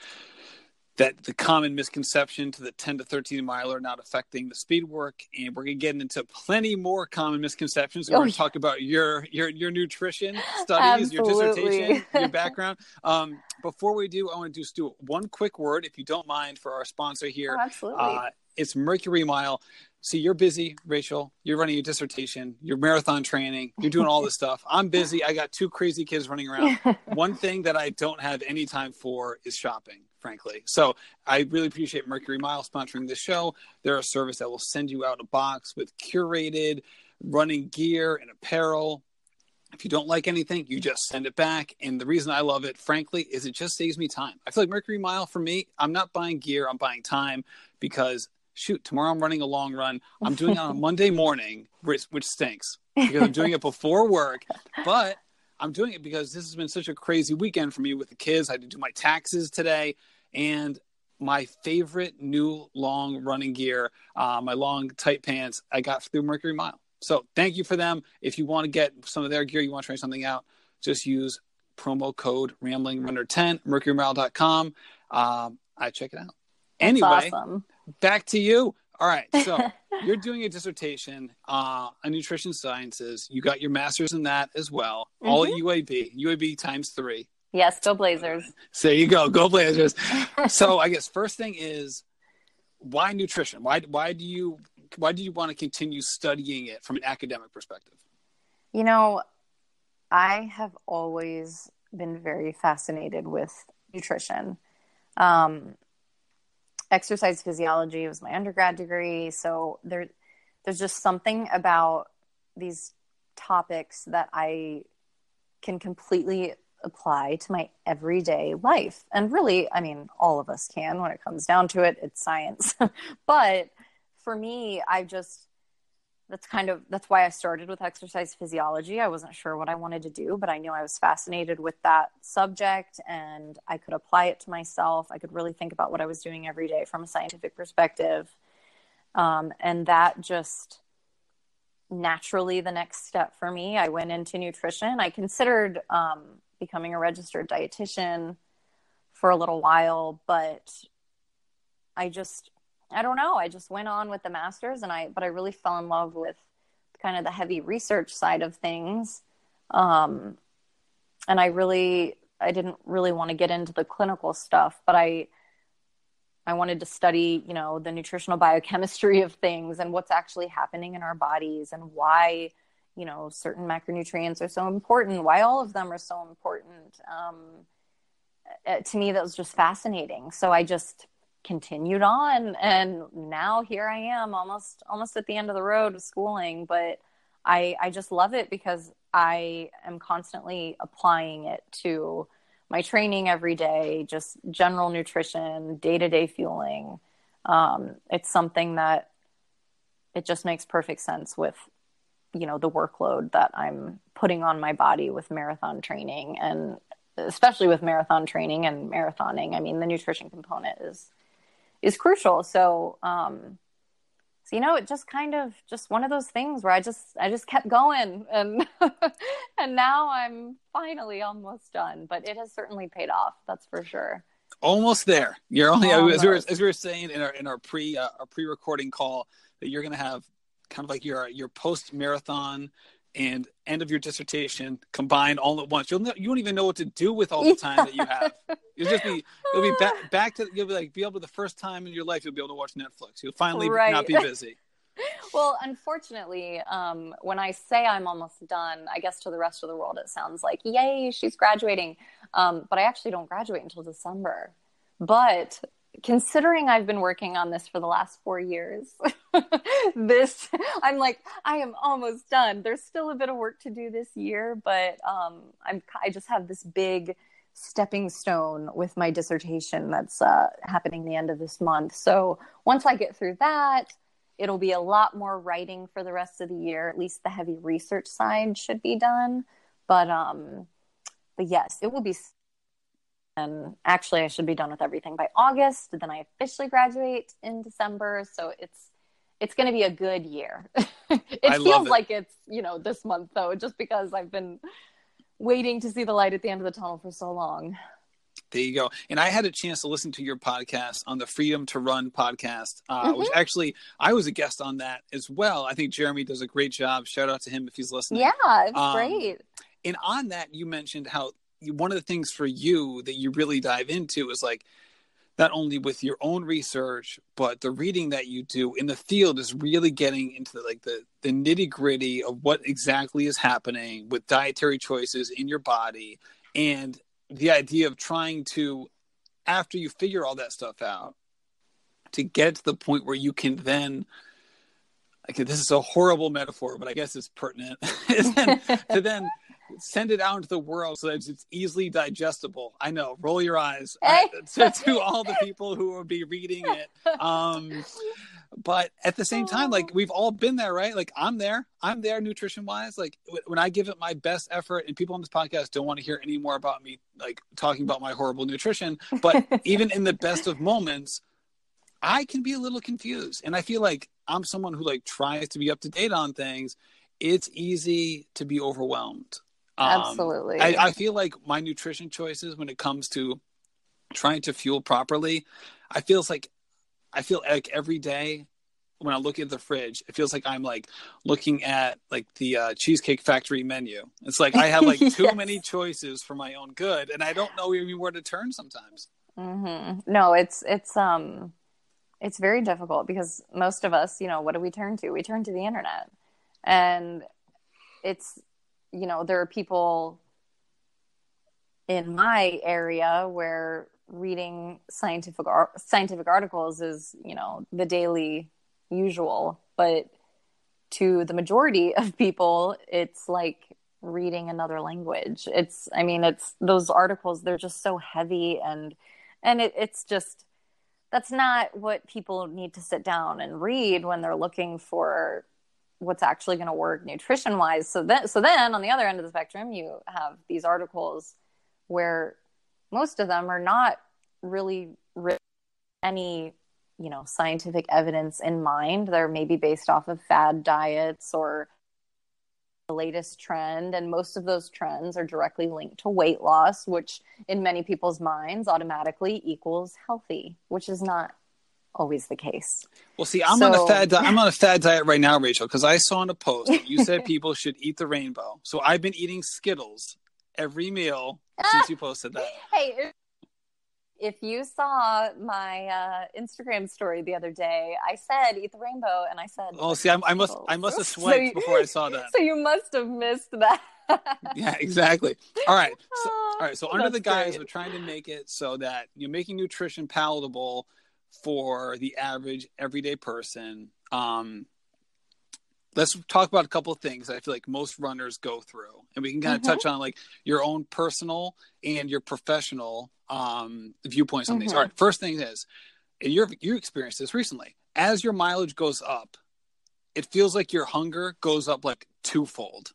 A: that the common misconception to the 10 to 13 miler not affecting the speed work and we're going to get into plenty more common misconceptions. We're oh, going to talk about your your your nutrition studies Absolutely. your dissertation your background. Um, before we do i want to just do one quick word if you don't mind for our sponsor here.
B: Oh, absolutely. Uh,
A: it's mercury mile. See you're busy rachel. You're running your dissertation your marathon training. You're doing all this stuff. I'm busy. I got two crazy kids running around. One thing that i don't have any time for is shopping frankly so i really appreciate mercury mile sponsoring this show they're a service that will send you out a box with curated running gear and apparel if you don't like anything, you just send it back. And the reason I love it, frankly, is it just saves me time. I feel like Mercury Mile for me, I'm not buying gear, I'm buying time because shoot, tomorrow I'm running a long run. I'm doing it on a Monday morning, which, which stinks because I'm doing it before work. But I'm doing it because this has been such a crazy weekend for me with the kids. I had to do my taxes today. And my favorite new long running gear, uh, my long tight pants, I got through Mercury Mile. So thank you for them. If you want to get some of their gear, you want to try something out, just use promo code Rambling Runner 10 mercurymile.com. Um, I check it out. Anyway,
B: awesome
A: back to you. All right. So you're doing a dissertation uh, on nutrition sciences. You got your master's in that as well, mm-hmm. all at UAB, UAB times three.
B: Yes, go Blazers.
A: So there you go, go Blazers. so I guess first thing is why nutrition? Why why do you why do you want to continue studying it from an academic perspective?
B: You know, I have always been very fascinated with nutrition. Um, exercise physiology was my undergrad degree. So there, there's just something about these topics that I can completely apply to my everyday life. And really, I mean, all of us can when it comes down to it. It's science. but for me, I just that's kind of that's why I started with exercise physiology. I wasn't sure what I wanted to do, but I knew I was fascinated with that subject and I could apply it to myself. I could really think about what I was doing every day from a scientific perspective. Um, and that just naturally the next step for me. I went into nutrition. I considered um, becoming a registered dietitian for a little while, but I just I don't know. I just went on with the masters and I, but I really fell in love with kind of the heavy research side of things. Um, and I really, I didn't really want to get into the clinical stuff, but I, I wanted to study, you know, the nutritional biochemistry of things and what's actually happening in our bodies and why, you know, certain macronutrients are so important, why all of them are so important. Um, uh, to me, that was just fascinating. So I just continued on, and now here I am, almost almost at the end of the road of schooling. But I I just love it because I am constantly applying it to my training every day, just general nutrition, day to day fueling. Um, it's something that it just makes perfect sense with you know the workload that i'm putting on my body with marathon training and especially with marathon training and marathoning i mean the nutrition component is is crucial. So um so you know it just kind of just one of those things where i just i just kept going and and now i'm finally almost done but it has certainly paid off that's for sure.
A: Almost there. You're only as we, were, as we were saying in our in our pre uh, our pre-recording call that you're going to have kind of like your your post marathon and end of your dissertation combined all at once. You'll you won't even know what to do with all the time that you have. You'll just be you'll be back back to you'll be like be able to the first time in your life you'll be able to watch Netflix. You'll finally right. not be busy.
B: well, unfortunately, um, when I say I'm almost done, I guess to the rest of the world it sounds like yay, she's graduating. Um, but I actually don't graduate until December. But considering I've been working on this for the last four years, this I'm like I am almost done. There's still a bit of work to do this year, but um, I'm I just have this big stepping stone with my dissertation that's uh, happening the end of this month. So once I get through that, it'll be a lot more writing for the rest of the year. At least the heavy research side should be done, but um, but yes, it will be and actually i should be done with everything by august then i officially graduate in december so it's it's going to be a good year it I feels it. like it's you know this month though just because i've been waiting to see the light at the end of the tunnel for so long
A: there you go. And I had a chance to listen to your podcast on the Freedom to Run podcast, uh, mm-hmm. which actually I was a guest on that as well. I think Jeremy does a great job. Shout out to him if he's listening.
B: Yeah, it's um, great.
A: And on that, you mentioned how one of the things for you that you really dive into is like not only with your own research but the reading that you do in the field is really getting into the, like the the nitty gritty of what exactly is happening with dietary choices in your body and the idea of trying to after you figure all that stuff out to get to the point where you can then okay, this is a horrible metaphor, but I guess it's pertinent. to then send it out into the world so that it's easily digestible. I know, roll your eyes right, to, to, all the people who will be reading it. Um, but at the same time, like we've all been there, right? Like I'm there, I'm there nutrition wise. Like when I give it my best effort, and people on this podcast don't want to hear any more about me, like talking about my horrible nutrition. But even in the best of moments, I can be a little confused, and I feel like I'm someone who like tries to be up to date on things. It's easy to be overwhelmed.
B: Um, Absolutely.
A: I, I feel like my nutrition choices when it comes to trying to fuel properly, I feels like I feel like every day when I look at the fridge, it feels like I'm like looking at like the uh, Cheesecake Factory menu. It's like I have like too yes. many choices for my own good, and I don't know even where to turn sometimes.
B: Mm-hmm. No, it's it's um, it's very difficult because most of us, you know, what do we turn to? We turn to the internet, and it's you know, there are people in my area where reading scientific scientific articles is, you know, the daily usual, but to the majority of people, it's like reading another language. It's, I mean, it's those articles, they're just so heavy and, and it, it's just, that's not what people need to sit down and read when they're looking for what's actually going to work nutrition wise. So then, so then on the other end of the spectrum, you have these articles where most of them are not really any, you know, scientific evidence in mind. They're maybe based off of fad diets or the latest trend. And most of those trends are directly linked to weight loss, which in many people's minds automatically equals healthy, which is not always the case.
A: Well, see, I'm so... on a fad. Di- I'm on a fad diet right now, Rachel, because I saw in a post that you said people should eat the rainbow. So I've been eating Skittles every meal since you posted that.
B: Hey, if you saw my uh, Instagram story the other day, I said "eat the rainbow," and I said,
A: "Oh, see, I, I must, I must have swiped so you, before I saw that."
B: So you must have missed that.
A: yeah, exactly. All right. So, all right. So under
B: That's
A: the guise
B: great.
A: of trying to make it so that you're making nutrition palatable for the average everyday person, um, let's talk about a couple of things I feel like most runners go through, and we can kind of
B: Mhm.
A: touch on like your own personal and your professional um, viewpoints on these.
B: Mhm.
A: All right. First thing is, and you're, you experienced this recently. As your mileage goes up, it feels like your hunger goes up like twofold.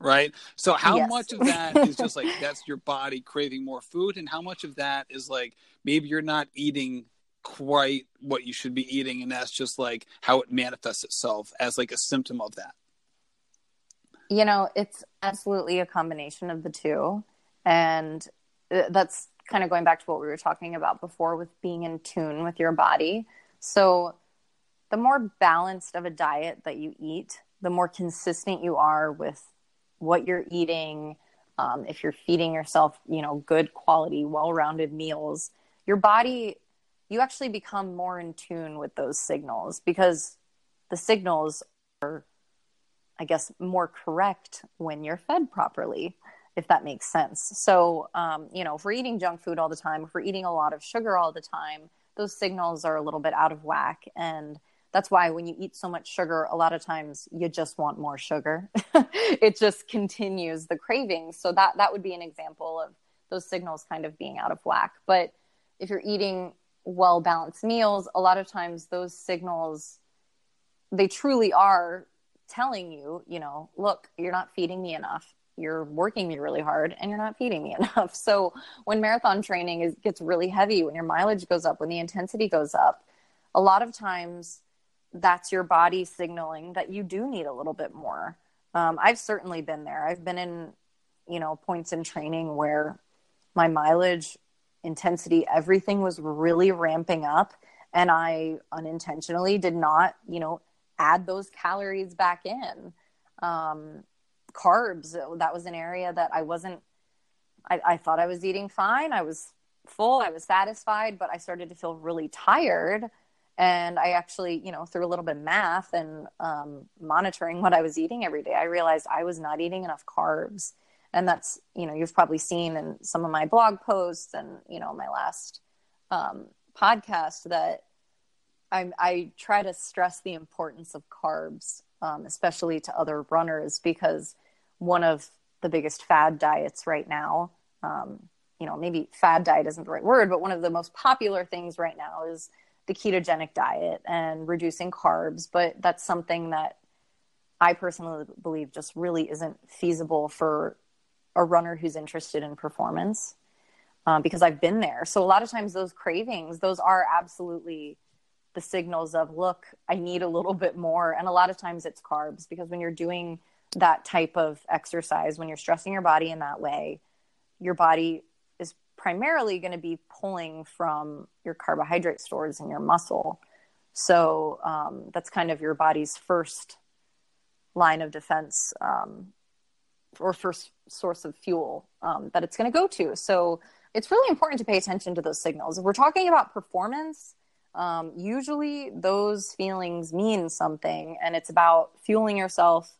A: Right. So, how
B: Yes.
A: much of that is just like that's your body craving more food, and how much of that is like maybe you're not eating quite what you should be eating, and that's just like how it manifests itself as like a symptom of that?
B: You know, it's absolutely a combination of the two. And uh, that's kind of going back to what we were talking about before with being in tune with your body. So, the more balanced of a diet that you eat, the more consistent you are with what you're eating. Um, if you're feeding yourself, you know, good quality, well rounded meals, your body, you actually become more in tune with those signals because the signals are I guess, more correct when you're fed properly, if that makes sense. So, um, you know, if we're eating junk food all the time, if we're eating a lot of sugar all the time, those signals are a little bit out of whack. And that's why when you eat so much sugar, a lot of times you just want more sugar. it just continues the cravings. So that that would be an example of those signals kind of being out of whack. But if you're eating well balanced meals, a lot of times those signals they truly are telling you, you know, look, you're not feeding me enough. You're working me really hard and you're not feeding me enough. So when marathon training is, gets really heavy, when your mileage goes up, when the intensity goes up, a lot of times that's your body signaling that you do need a little bit more. Um, I've certainly been there. I've been in, you know, points in training where my mileage, intensity, everything was really ramping up. And I unintentionally did not, you know, add those calories back in. Um, carbs, that was an area that I wasn't, I, I thought I was eating fine. I was full, I was satisfied, but I started to feel really tired. And I actually, you know, through a little bit of math and um, monitoring what I was eating every day, I realized I was not eating enough carbs. And that's, you know, you've probably seen in some of my blog posts and, you know, my last um, podcast that I, I try to stress the importance of carbs, um, especially to other runners, because one of the biggest fad diets right now, um, you know, maybe fad diet isn't the right word, but one of the most popular things right now is the ketogenic diet and reducing carbs. But that's something that I personally believe just really isn't feasible for a runner who's interested in performance. Um, because I've been there. So a lot of times those cravings, those are absolutely the signals of look i need a little bit more and a lot of times it's carbs because when you're doing that type of exercise when you're stressing your body in that way your body is primarily going to be pulling from your carbohydrate stores in your muscle so um, that's kind of your body's first line of defense um, or first source of fuel um, that it's going to go to. So it's really important to pay attention to those signals. If we're talking about performance um, usually those feelings mean something and it's about fueling yourself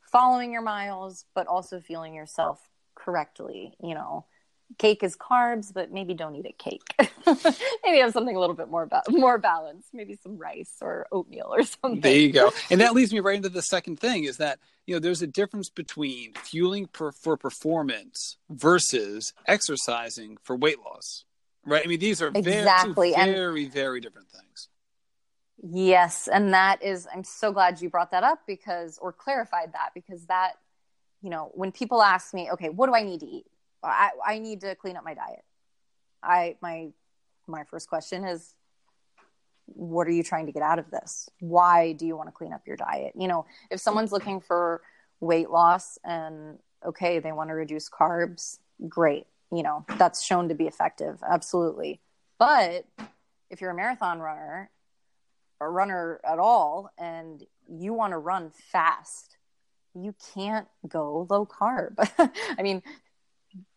B: following your miles but also fueling yourself correctly you know cake is carbs but maybe don't eat a cake maybe have something a little bit more ba- more balanced maybe some rice or oatmeal or something
A: There you go. And that leads me right into the second thing is that, you know, there's a difference between fueling per, for performance versus exercising for weight loss. Right? I mean, these are very,
B: Exactly, and-
A: very, very different things.
B: Yes, and that is I'm so glad you brought that up because or clarified that because that you know, when people ask me, okay, what do I need to eat? I I need to clean up my diet. I my my first question is what are you trying to get out of this? Why do you want to clean up your diet? You know, if someone's looking for weight loss and okay, they want to reduce carbs, great. You know, that's shown to be effective, absolutely. But if you're a marathon runner a runner at all and you want to run fast, you can't go low carb. I mean,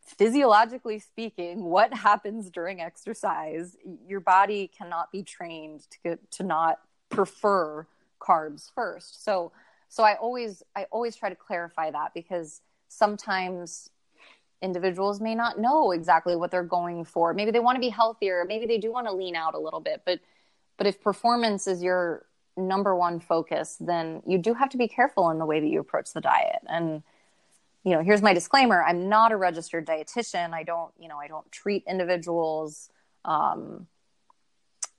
B: physiologically speaking, what happens during exercise? Your body cannot be trained to get, to not prefer carbs first. So so I always I always try to clarify that because sometimes individuals may not know exactly what they're going for. Maybe they want to be healthier, maybe they do want to lean out a little bit, but but if performance is your number one focus, then you do have to be careful in the way that you approach the diet. And you know, here's my disclaimer: I'm not a registered dietitian. I don't, you know, I don't treat individuals um,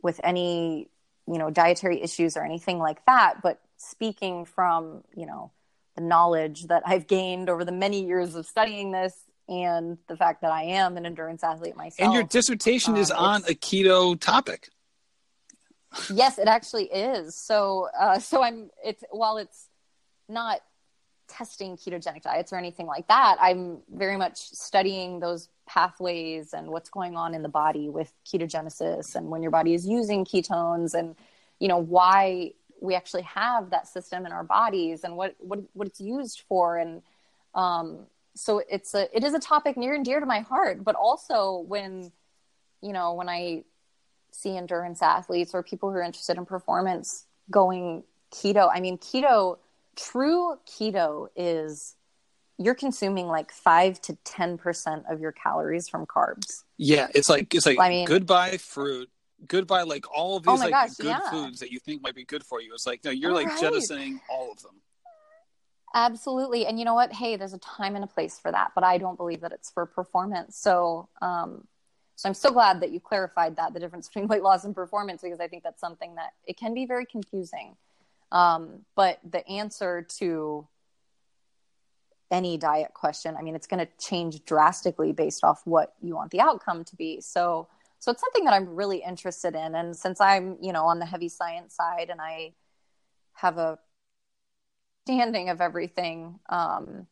B: with any, you know, dietary issues or anything like that. But speaking from, you know, the knowledge that I've gained over the many years of studying this and the fact that I am an endurance athlete myself.
A: And your dissertation um, is on a keto topic.
B: yes, it actually is. So, uh, so I'm. It's while it's not testing ketogenic diets or anything like that, I'm very much studying those pathways and what's going on in the body with ketogenesis and when your body is using ketones and you know why we actually have that system in our bodies and what what what it's used for. And um, so it's a it is a topic near and dear to my heart but also when you know when i see endurance athletes or people who are interested in performance going keto i mean keto true keto is you're consuming like 5 to 10% of your calories from carbs
A: yeah it's like it's like I mean, goodbye fruit goodbye like all of oh these oh like gosh, good yeah. foods that you think might be good for you it's like no you're like right. jettisoning all of them
B: Absolutely. And you know what? Hey, there's a time and a place for that, but I don't believe that it's for performance. So, um, so I'm so glad that you clarified that the difference between weight loss and performance, because I think that's something that it can be very confusing. Um, but the answer to any diet question, I mean, it's going to change drastically based off what you want the outcome to be. So, so it's something that I'm really interested in. And since I'm, you know, on the heavy science side and I have a understanding of everything um,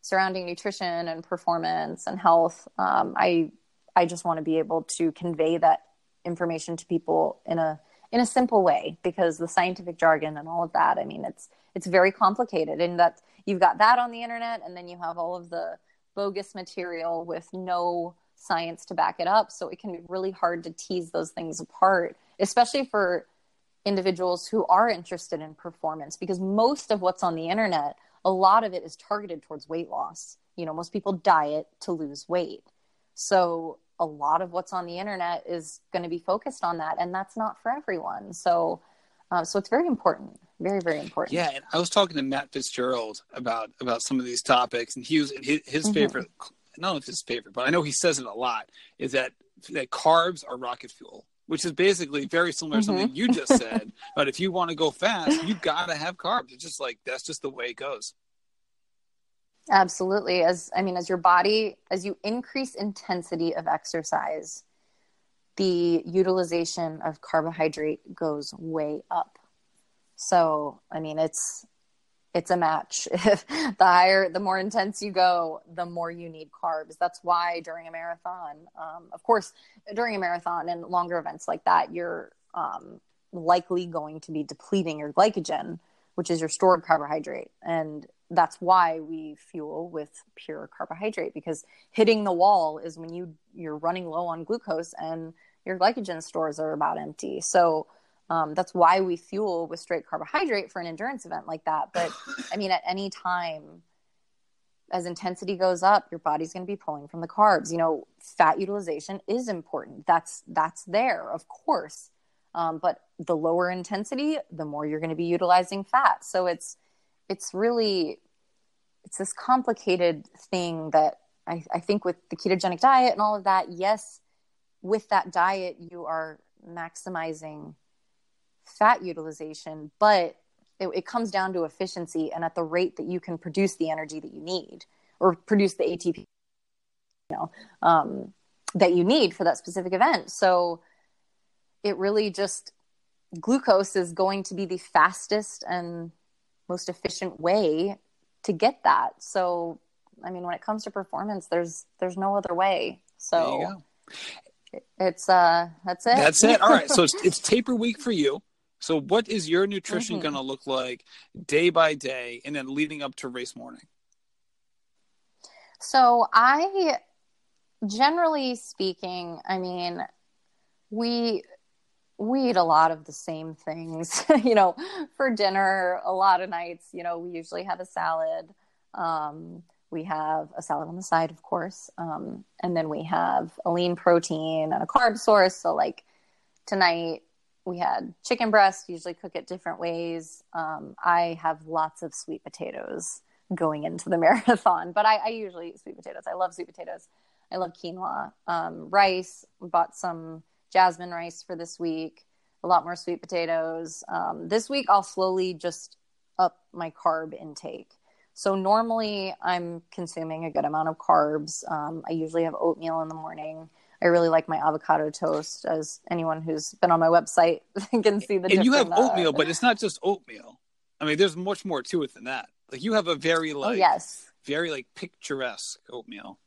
B: surrounding nutrition and performance and health, um, I I just want to be able to convey that information to people in a in a simple way because the scientific jargon and all of that. I mean, it's it's very complicated, and that you've got that on the internet, and then you have all of the bogus material with no science to back it up. So it can be really hard to tease those things apart, especially for individuals who are interested in performance because most of what's on the internet a lot of it is targeted towards weight loss you know most people diet to lose weight so a lot of what's on the internet is going to be focused on that and that's not for everyone so uh, so it's very important very very important
A: yeah and i was talking to matt fitzgerald about about some of these topics and he was his, his mm-hmm. favorite not if his favorite but i know he says it a lot is that that carbs are rocket fuel which is basically very similar to mm-hmm. something you just said. but if you want to go fast, you got to have carbs. It's just like that's just the way it goes.
B: Absolutely. As I mean, as your body, as you increase intensity of exercise, the utilization of carbohydrate goes way up. So, I mean, it's it's a match. the higher, the more intense you go, the more you need carbs. That's why during a marathon, um, of course, during a marathon and longer events like that, you're um, likely going to be depleting your glycogen, which is your stored carbohydrate. And that's why we fuel with pure carbohydrate because hitting the wall is when you you're running low on glucose and your glycogen stores are about empty. So um, that's why we fuel with straight carbohydrate for an endurance event like that. But I mean, at any time, as intensity goes up, your body's going to be pulling from the carbs. You know, fat utilization is important. That's that's there, of course. Um, but the lower intensity, the more you're going to be utilizing fat. So it's it's really it's this complicated thing that I, I think with the ketogenic diet and all of that. Yes, with that diet, you are maximizing fat utilization, but it, it, comes down to efficiency and at the rate that you can produce the energy that you need or produce the ATP, you know, um, that you need for that specific event. So it really just glucose is going to be the fastest and most efficient way to get that. So, I mean, when it comes to performance, there's there's no other way. So it's uh that's it.
A: That's it. All right. So it's it's taper week for you. So, what is your nutrition mm-hmm. going to look like day by day and then leading up to race morning?
B: So, I generally speaking, I mean, we we eat a lot of the same things. you know, for dinner, a lot of nights, you know, we usually have a salad. Um, we have a salad on the side, of course, um, and then we have a lean protein and a carb source. So, like tonight, we had chicken breast. Usually, cook it different ways. Um, I have lots of sweet potatoes going into the marathon, but I, I, usually eat sweet potatoes. I love sweet potatoes. I love quinoa, um, rice. Bought some jasmine rice for this week. A lot more sweet potatoes. Um, this week, I'll slowly just up my carb intake. So normally I'm consuming a good amount of carbs. Um, I usually have oatmeal in the morning. I really like my avocado toast, as anyone who's been on my website can see the.
A: And you have oatmeal, but it's not just oatmeal. I mean, there's much more to it than that. Like you have a very oh, like, oh,
B: yes,
A: very like picturesque oatmeal.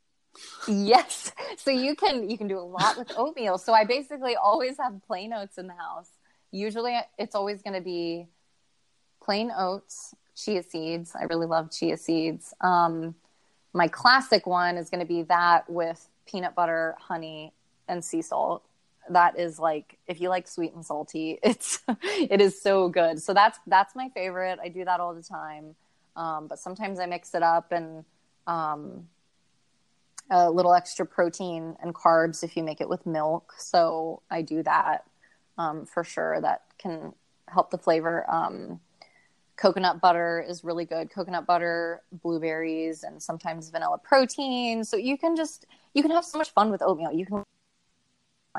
B: Yes, so you can you can do a lot with oatmeal. So I basically always have plain oats in the house. Usually, it's always going to be plain oats, chia seeds. I really love chia seeds. Um, my classic one is going to be that with peanut butter, honey, and sea salt. That is like if you like sweet and salty, it's it is so good. So that's that's my favorite. I do that all the time. Um, but sometimes I mix it up and um, a little extra protein and carbs if you make it with milk. So I do that um, for sure. That can help the flavor. Um, coconut butter is really good. Coconut butter blueberries and sometimes vanilla protein. So you can just you can have so much fun with oatmeal. You can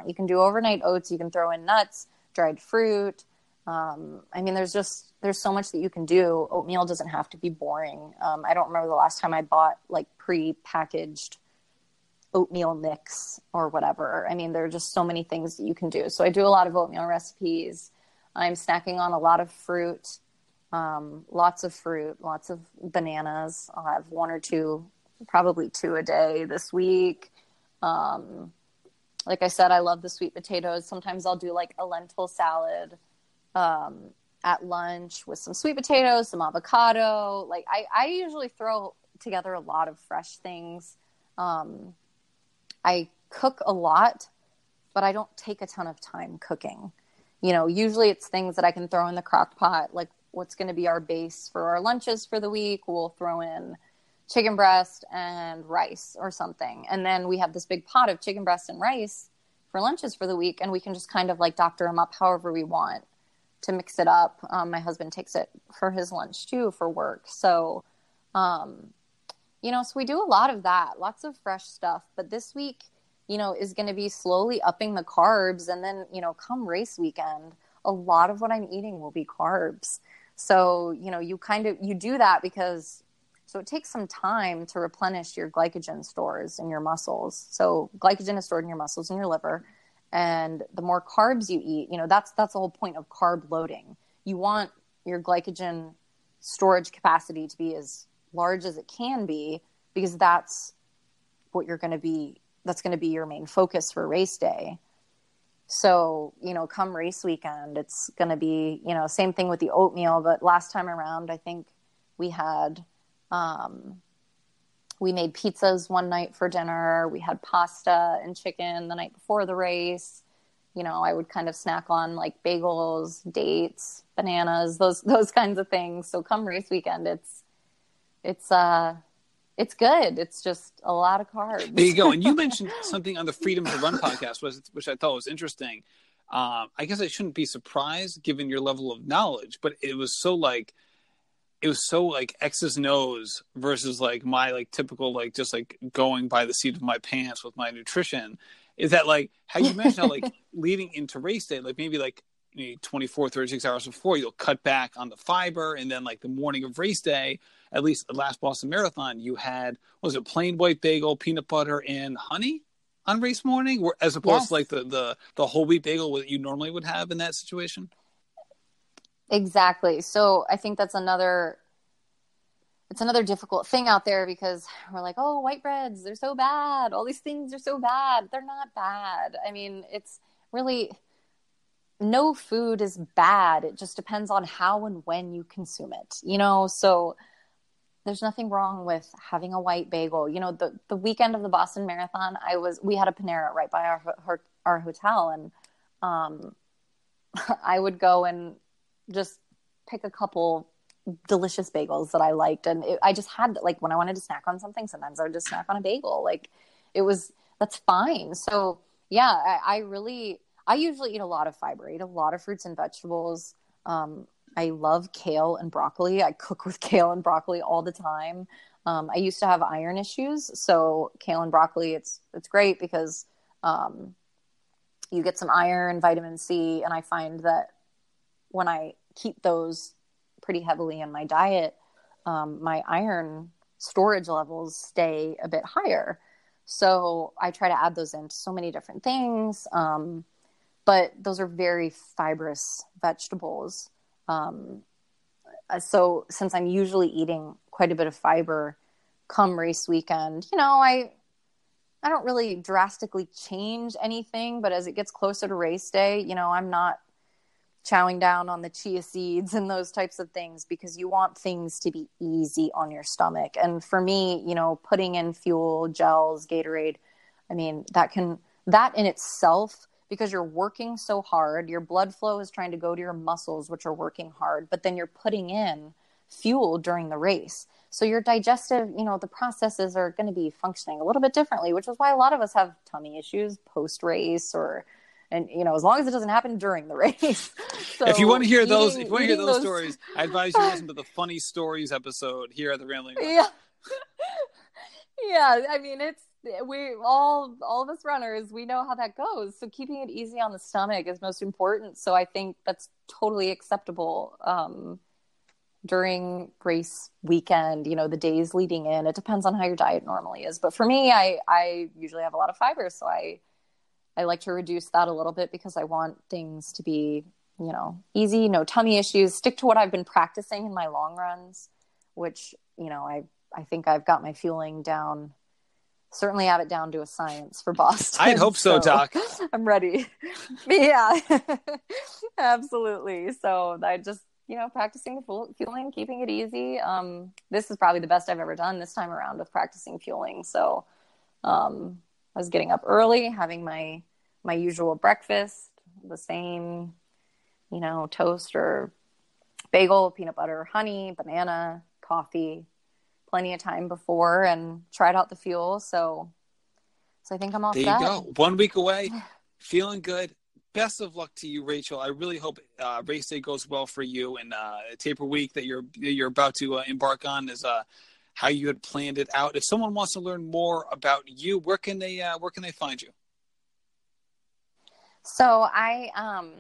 B: you can do overnight oats. You can throw in nuts dried fruit. Um, i mean there's just there's so much that you can do. Oatmeal doesn't have to be boring. Um, i don't remember the last time i bought like pre-packaged oatmeal mix or whatever i mean there are just so many things that you can do so i do a lot of oatmeal recipes i'm snacking on a lot of fruit um, lots of fruit, lots of bananas. I'll have one or two, probably two a day this week. Um, like I said, I love the sweet potatoes. Sometimes I'll do like a lentil salad um, at lunch with some sweet potatoes, some avocado. Like I, I usually throw together a lot of fresh things. Um, I cook a lot, but I don't take a ton of time cooking. You know, usually it's things that I can throw in the crock pot, like what's going to be our base for our lunches for the week. We'll throw in chicken breast and rice or something. And then we have this big pot of chicken breast and rice for lunches for the week. And we can just kind of like doctor them up however we want to mix it up. Um, my husband takes it for his lunch too for work. So, um, you know, so we do a lot of that, lots of fresh stuff. But this week, you know, is going to be slowly upping the carbs. And then, you know, come race weekend, a lot of what I'm eating will be carbs. So, you know, you kind of you do that because so it takes some time to replenish your glycogen stores in your muscles. So, glycogen is stored in your muscles and your liver, and the more carbs you eat, you know, that's that's the whole point of carb loading. You want your glycogen storage capacity to be as large as it can be because that's what you're going to be that's going to be your main focus for race day. So, you know, come race weekend, it's going to be, you know, same thing with the oatmeal. But last time around, I think we had, um, we made pizzas one night for dinner. We had pasta and chicken the night before the race. You know, I would kind of snack on like bagels, dates, bananas, those those kinds of things. So come race weekend, it's it's uh it's good. It's just a lot of carbs.
A: There you go. And you mentioned something on the Freedom to Run podcast, which, which I thought was interesting. Um, I guess I shouldn't be surprised given your level of knowledge, but it was so like it was so like X's nose versus like my like typical like just like going by the seat of my pants with my nutrition. Is that like how you mentioned how like leading into race day, like maybe like you know, 24, 36 hours before, you'll cut back on the fiber, and then like the morning of race day, at least the last Boston Marathon, you had was it plain white bagel, peanut butter, and honey on race morning, as opposed yes. to like the the the whole wheat bagel that you normally would have in that situation.
B: Exactly. So I think that's another it's another difficult thing out there because we're like, oh, white breads, they're so bad. All these things are so bad. They're not bad. I mean, it's really no food is bad. It just depends on how and when you consume it. You know, so there's nothing wrong with having a white bagel. You know, the the weekend of the Boston Marathon, I was we had a Panera right by our our, our hotel, and um, I would go and just pick a couple delicious bagels that I liked, and it, I just had like when I wanted to snack on something, sometimes I would just snack on a bagel. Like it was that's fine. So yeah, I, I really I usually eat a lot of fiber. I eat a lot of fruits and vegetables. Um, I love kale and broccoli. I cook with kale and broccoli all the time. Um, I used to have iron issues, so kale and broccoli it's it's great because um, you get some iron, vitamin C, and I find that when I keep those pretty heavily in my diet, um, my iron storage levels stay a bit higher. So I try to add those into so many different things. Um, but those are very fibrous vegetables. Um, uh, so since I'm usually eating quite a bit of fiber come race weekend, you know, I I don't really drastically change anything, but as it gets closer to race day, you know, I'm not chowing down on the chia seeds and those types of things because you want things to be easy on your stomach. And for me, you know, putting in fuel, gels, Gatorade, I mean, that can, that in itself, because you're working so hard, your blood flow is trying to go to your muscles, which are working hard, but then you're putting in fuel during the race. So your digestive, you know, the processes are going to be functioning a little bit differently, which is why a lot of us have tummy issues post race or, and you know, as long as it doesn't happen during the race.
A: So if you want to hear eating, those, if you want to hear those, those, stories, I advise you listen to the funny stories episode here at the Rambling.
B: Yeah, yeah. I mean, it's we all all of us runners we know how that goes. So keeping it easy on the stomach is most important. So I think that's totally acceptable. Um, during race weekend, you know, the days leading in. It depends on how your diet normally is. But for me, I I usually have a lot of fiber, so I I like to reduce that a little bit because I want things to be, you know, easy, no tummy issues, stick to what I've been practicing in my long runs, which, you know, I I think I've got my fueling down certainly have it down to a science for Boston.
A: I'd hope so, so Doc.
B: I'm ready. yeah, absolutely. So I just you know, practicing the fueling, keeping it easy. Um, this is probably the best I've ever done this time around with practicing fueling. So um, I was getting up early, having my my usual breakfast, the same, you know, toast or bagel, peanut butter, honey, banana, coffee, plenty of time before, and tried out the fuel. So, so I think I'm all
A: there
B: set.
A: you go. One week away, feeling good best of luck to you, Rachel. I really hope uh, race day goes well for you, and uh, taper week that you're you're about to uh, embark on is uh, how you had planned it out. If someone wants to learn more about you, where can they uh, where can they find you?
B: So I um,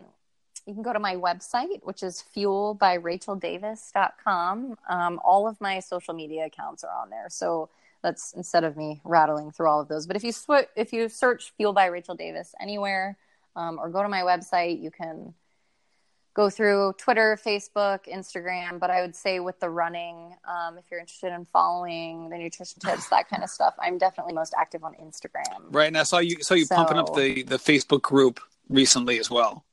B: you can go to my website, which is fuelbyracheldavis.com. Um, all of my social media accounts are on there. So that's instead of me rattling through all of those. But if you sw- if you search Fuel by Rachel Davis anywhere, um, or go to my website. You can go through Twitter, Facebook, Instagram. But I would say with the running, um, if you're interested in following the nutrition tips, that kind of stuff, I'm definitely most active on Instagram.
A: Right, and I saw you saw you so, pumping up the the Facebook group recently as well.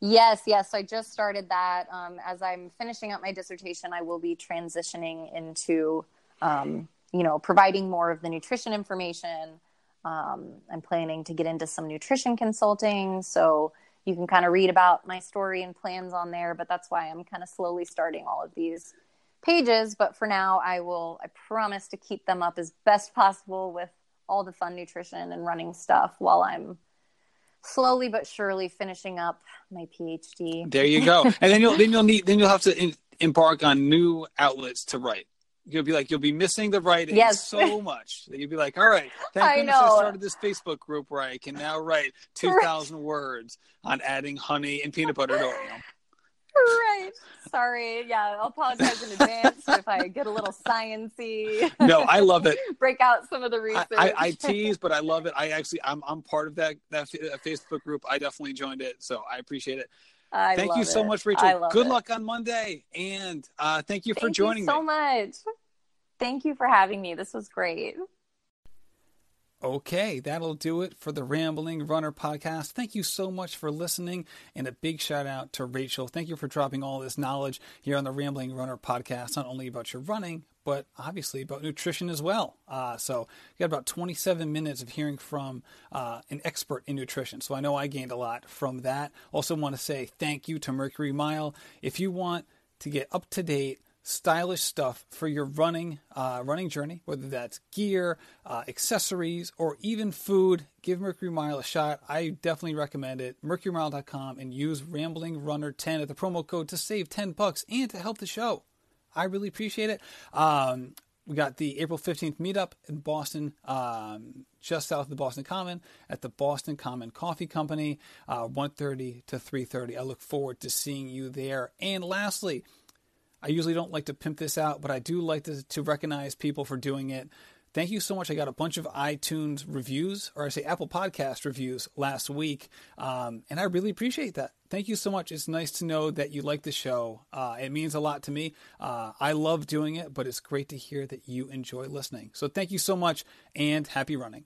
B: Yes, yes. I just started that. Um, as I'm finishing up my dissertation, I will be transitioning into, um, you know, providing more of the nutrition information um, I'm planning to get into some nutrition consulting. So you can kind of read about my story and plans on there. But that's why I'm kind of slowly starting all of these pages. But for now, I will, I promise to keep them up as best possible with all the fun nutrition and running stuff while I'm slowly but surely finishing up my PhD.
A: There you go. and then you'll then you'll need then you'll have to in, embark on new outlets to write you'll be like you'll be missing the writing yes. so much that you'll be like, all right, thank I goodness know. I started this Facebook group where I can now write two thousand words on adding honey and peanut butter to Oreo.
B: Right. Sorry. Yeah, I'll apologize in advance if I get a little sciency.
A: No, I love it.
B: Break out some of the research.
A: I, I, I, tease, but I love it. I actually, I'm, I'm part of that that Facebook group. I definitely joined it, so I appreciate it.
B: I
A: thank you so much, Rachel. Good it. luck on Monday, and uh, thank you for
B: thank
A: joining
B: you so me. so much. Thank you for having me. This was great.
A: Okay, that'll do it for the Rambling Runner podcast. Thank you so much for listening, and a big shout out to Rachel. Thank you for dropping all this knowledge here on the Rambling Runner podcast, not only about your running, but obviously about nutrition as well. Uh, so, you got about 27 minutes of hearing from uh, an expert in nutrition. So, I know I gained a lot from that. Also, want to say thank you to Mercury Mile. If you want to get up to date stylish stuff for your running uh, running journey, whether that's gear, uh, accessories, or even food. Give Mercury Mile a shot. I definitely recommend it. MercuryMile.com and use Rambling Runner 10 at the promo code to save 10 bucks and to help the show. I really appreciate it. Um, we got the April 15th meetup in Boston, um, just south of the Boston Common at the Boston Common Coffee Company, uh, 1.30 to 3.30. I look forward to seeing you there. And lastly, I usually don't like to pimp this out, but I do like to, to recognize people for doing it. Thank you so much. I got a bunch of iTunes reviews, or I say Apple Podcast reviews last week, um, and I really appreciate that. Thank you so much. It's nice to know that you like the show. Uh, it means a lot to me. Uh, I love doing it, but it's great to hear that you enjoy listening. So thank you so much, and happy running.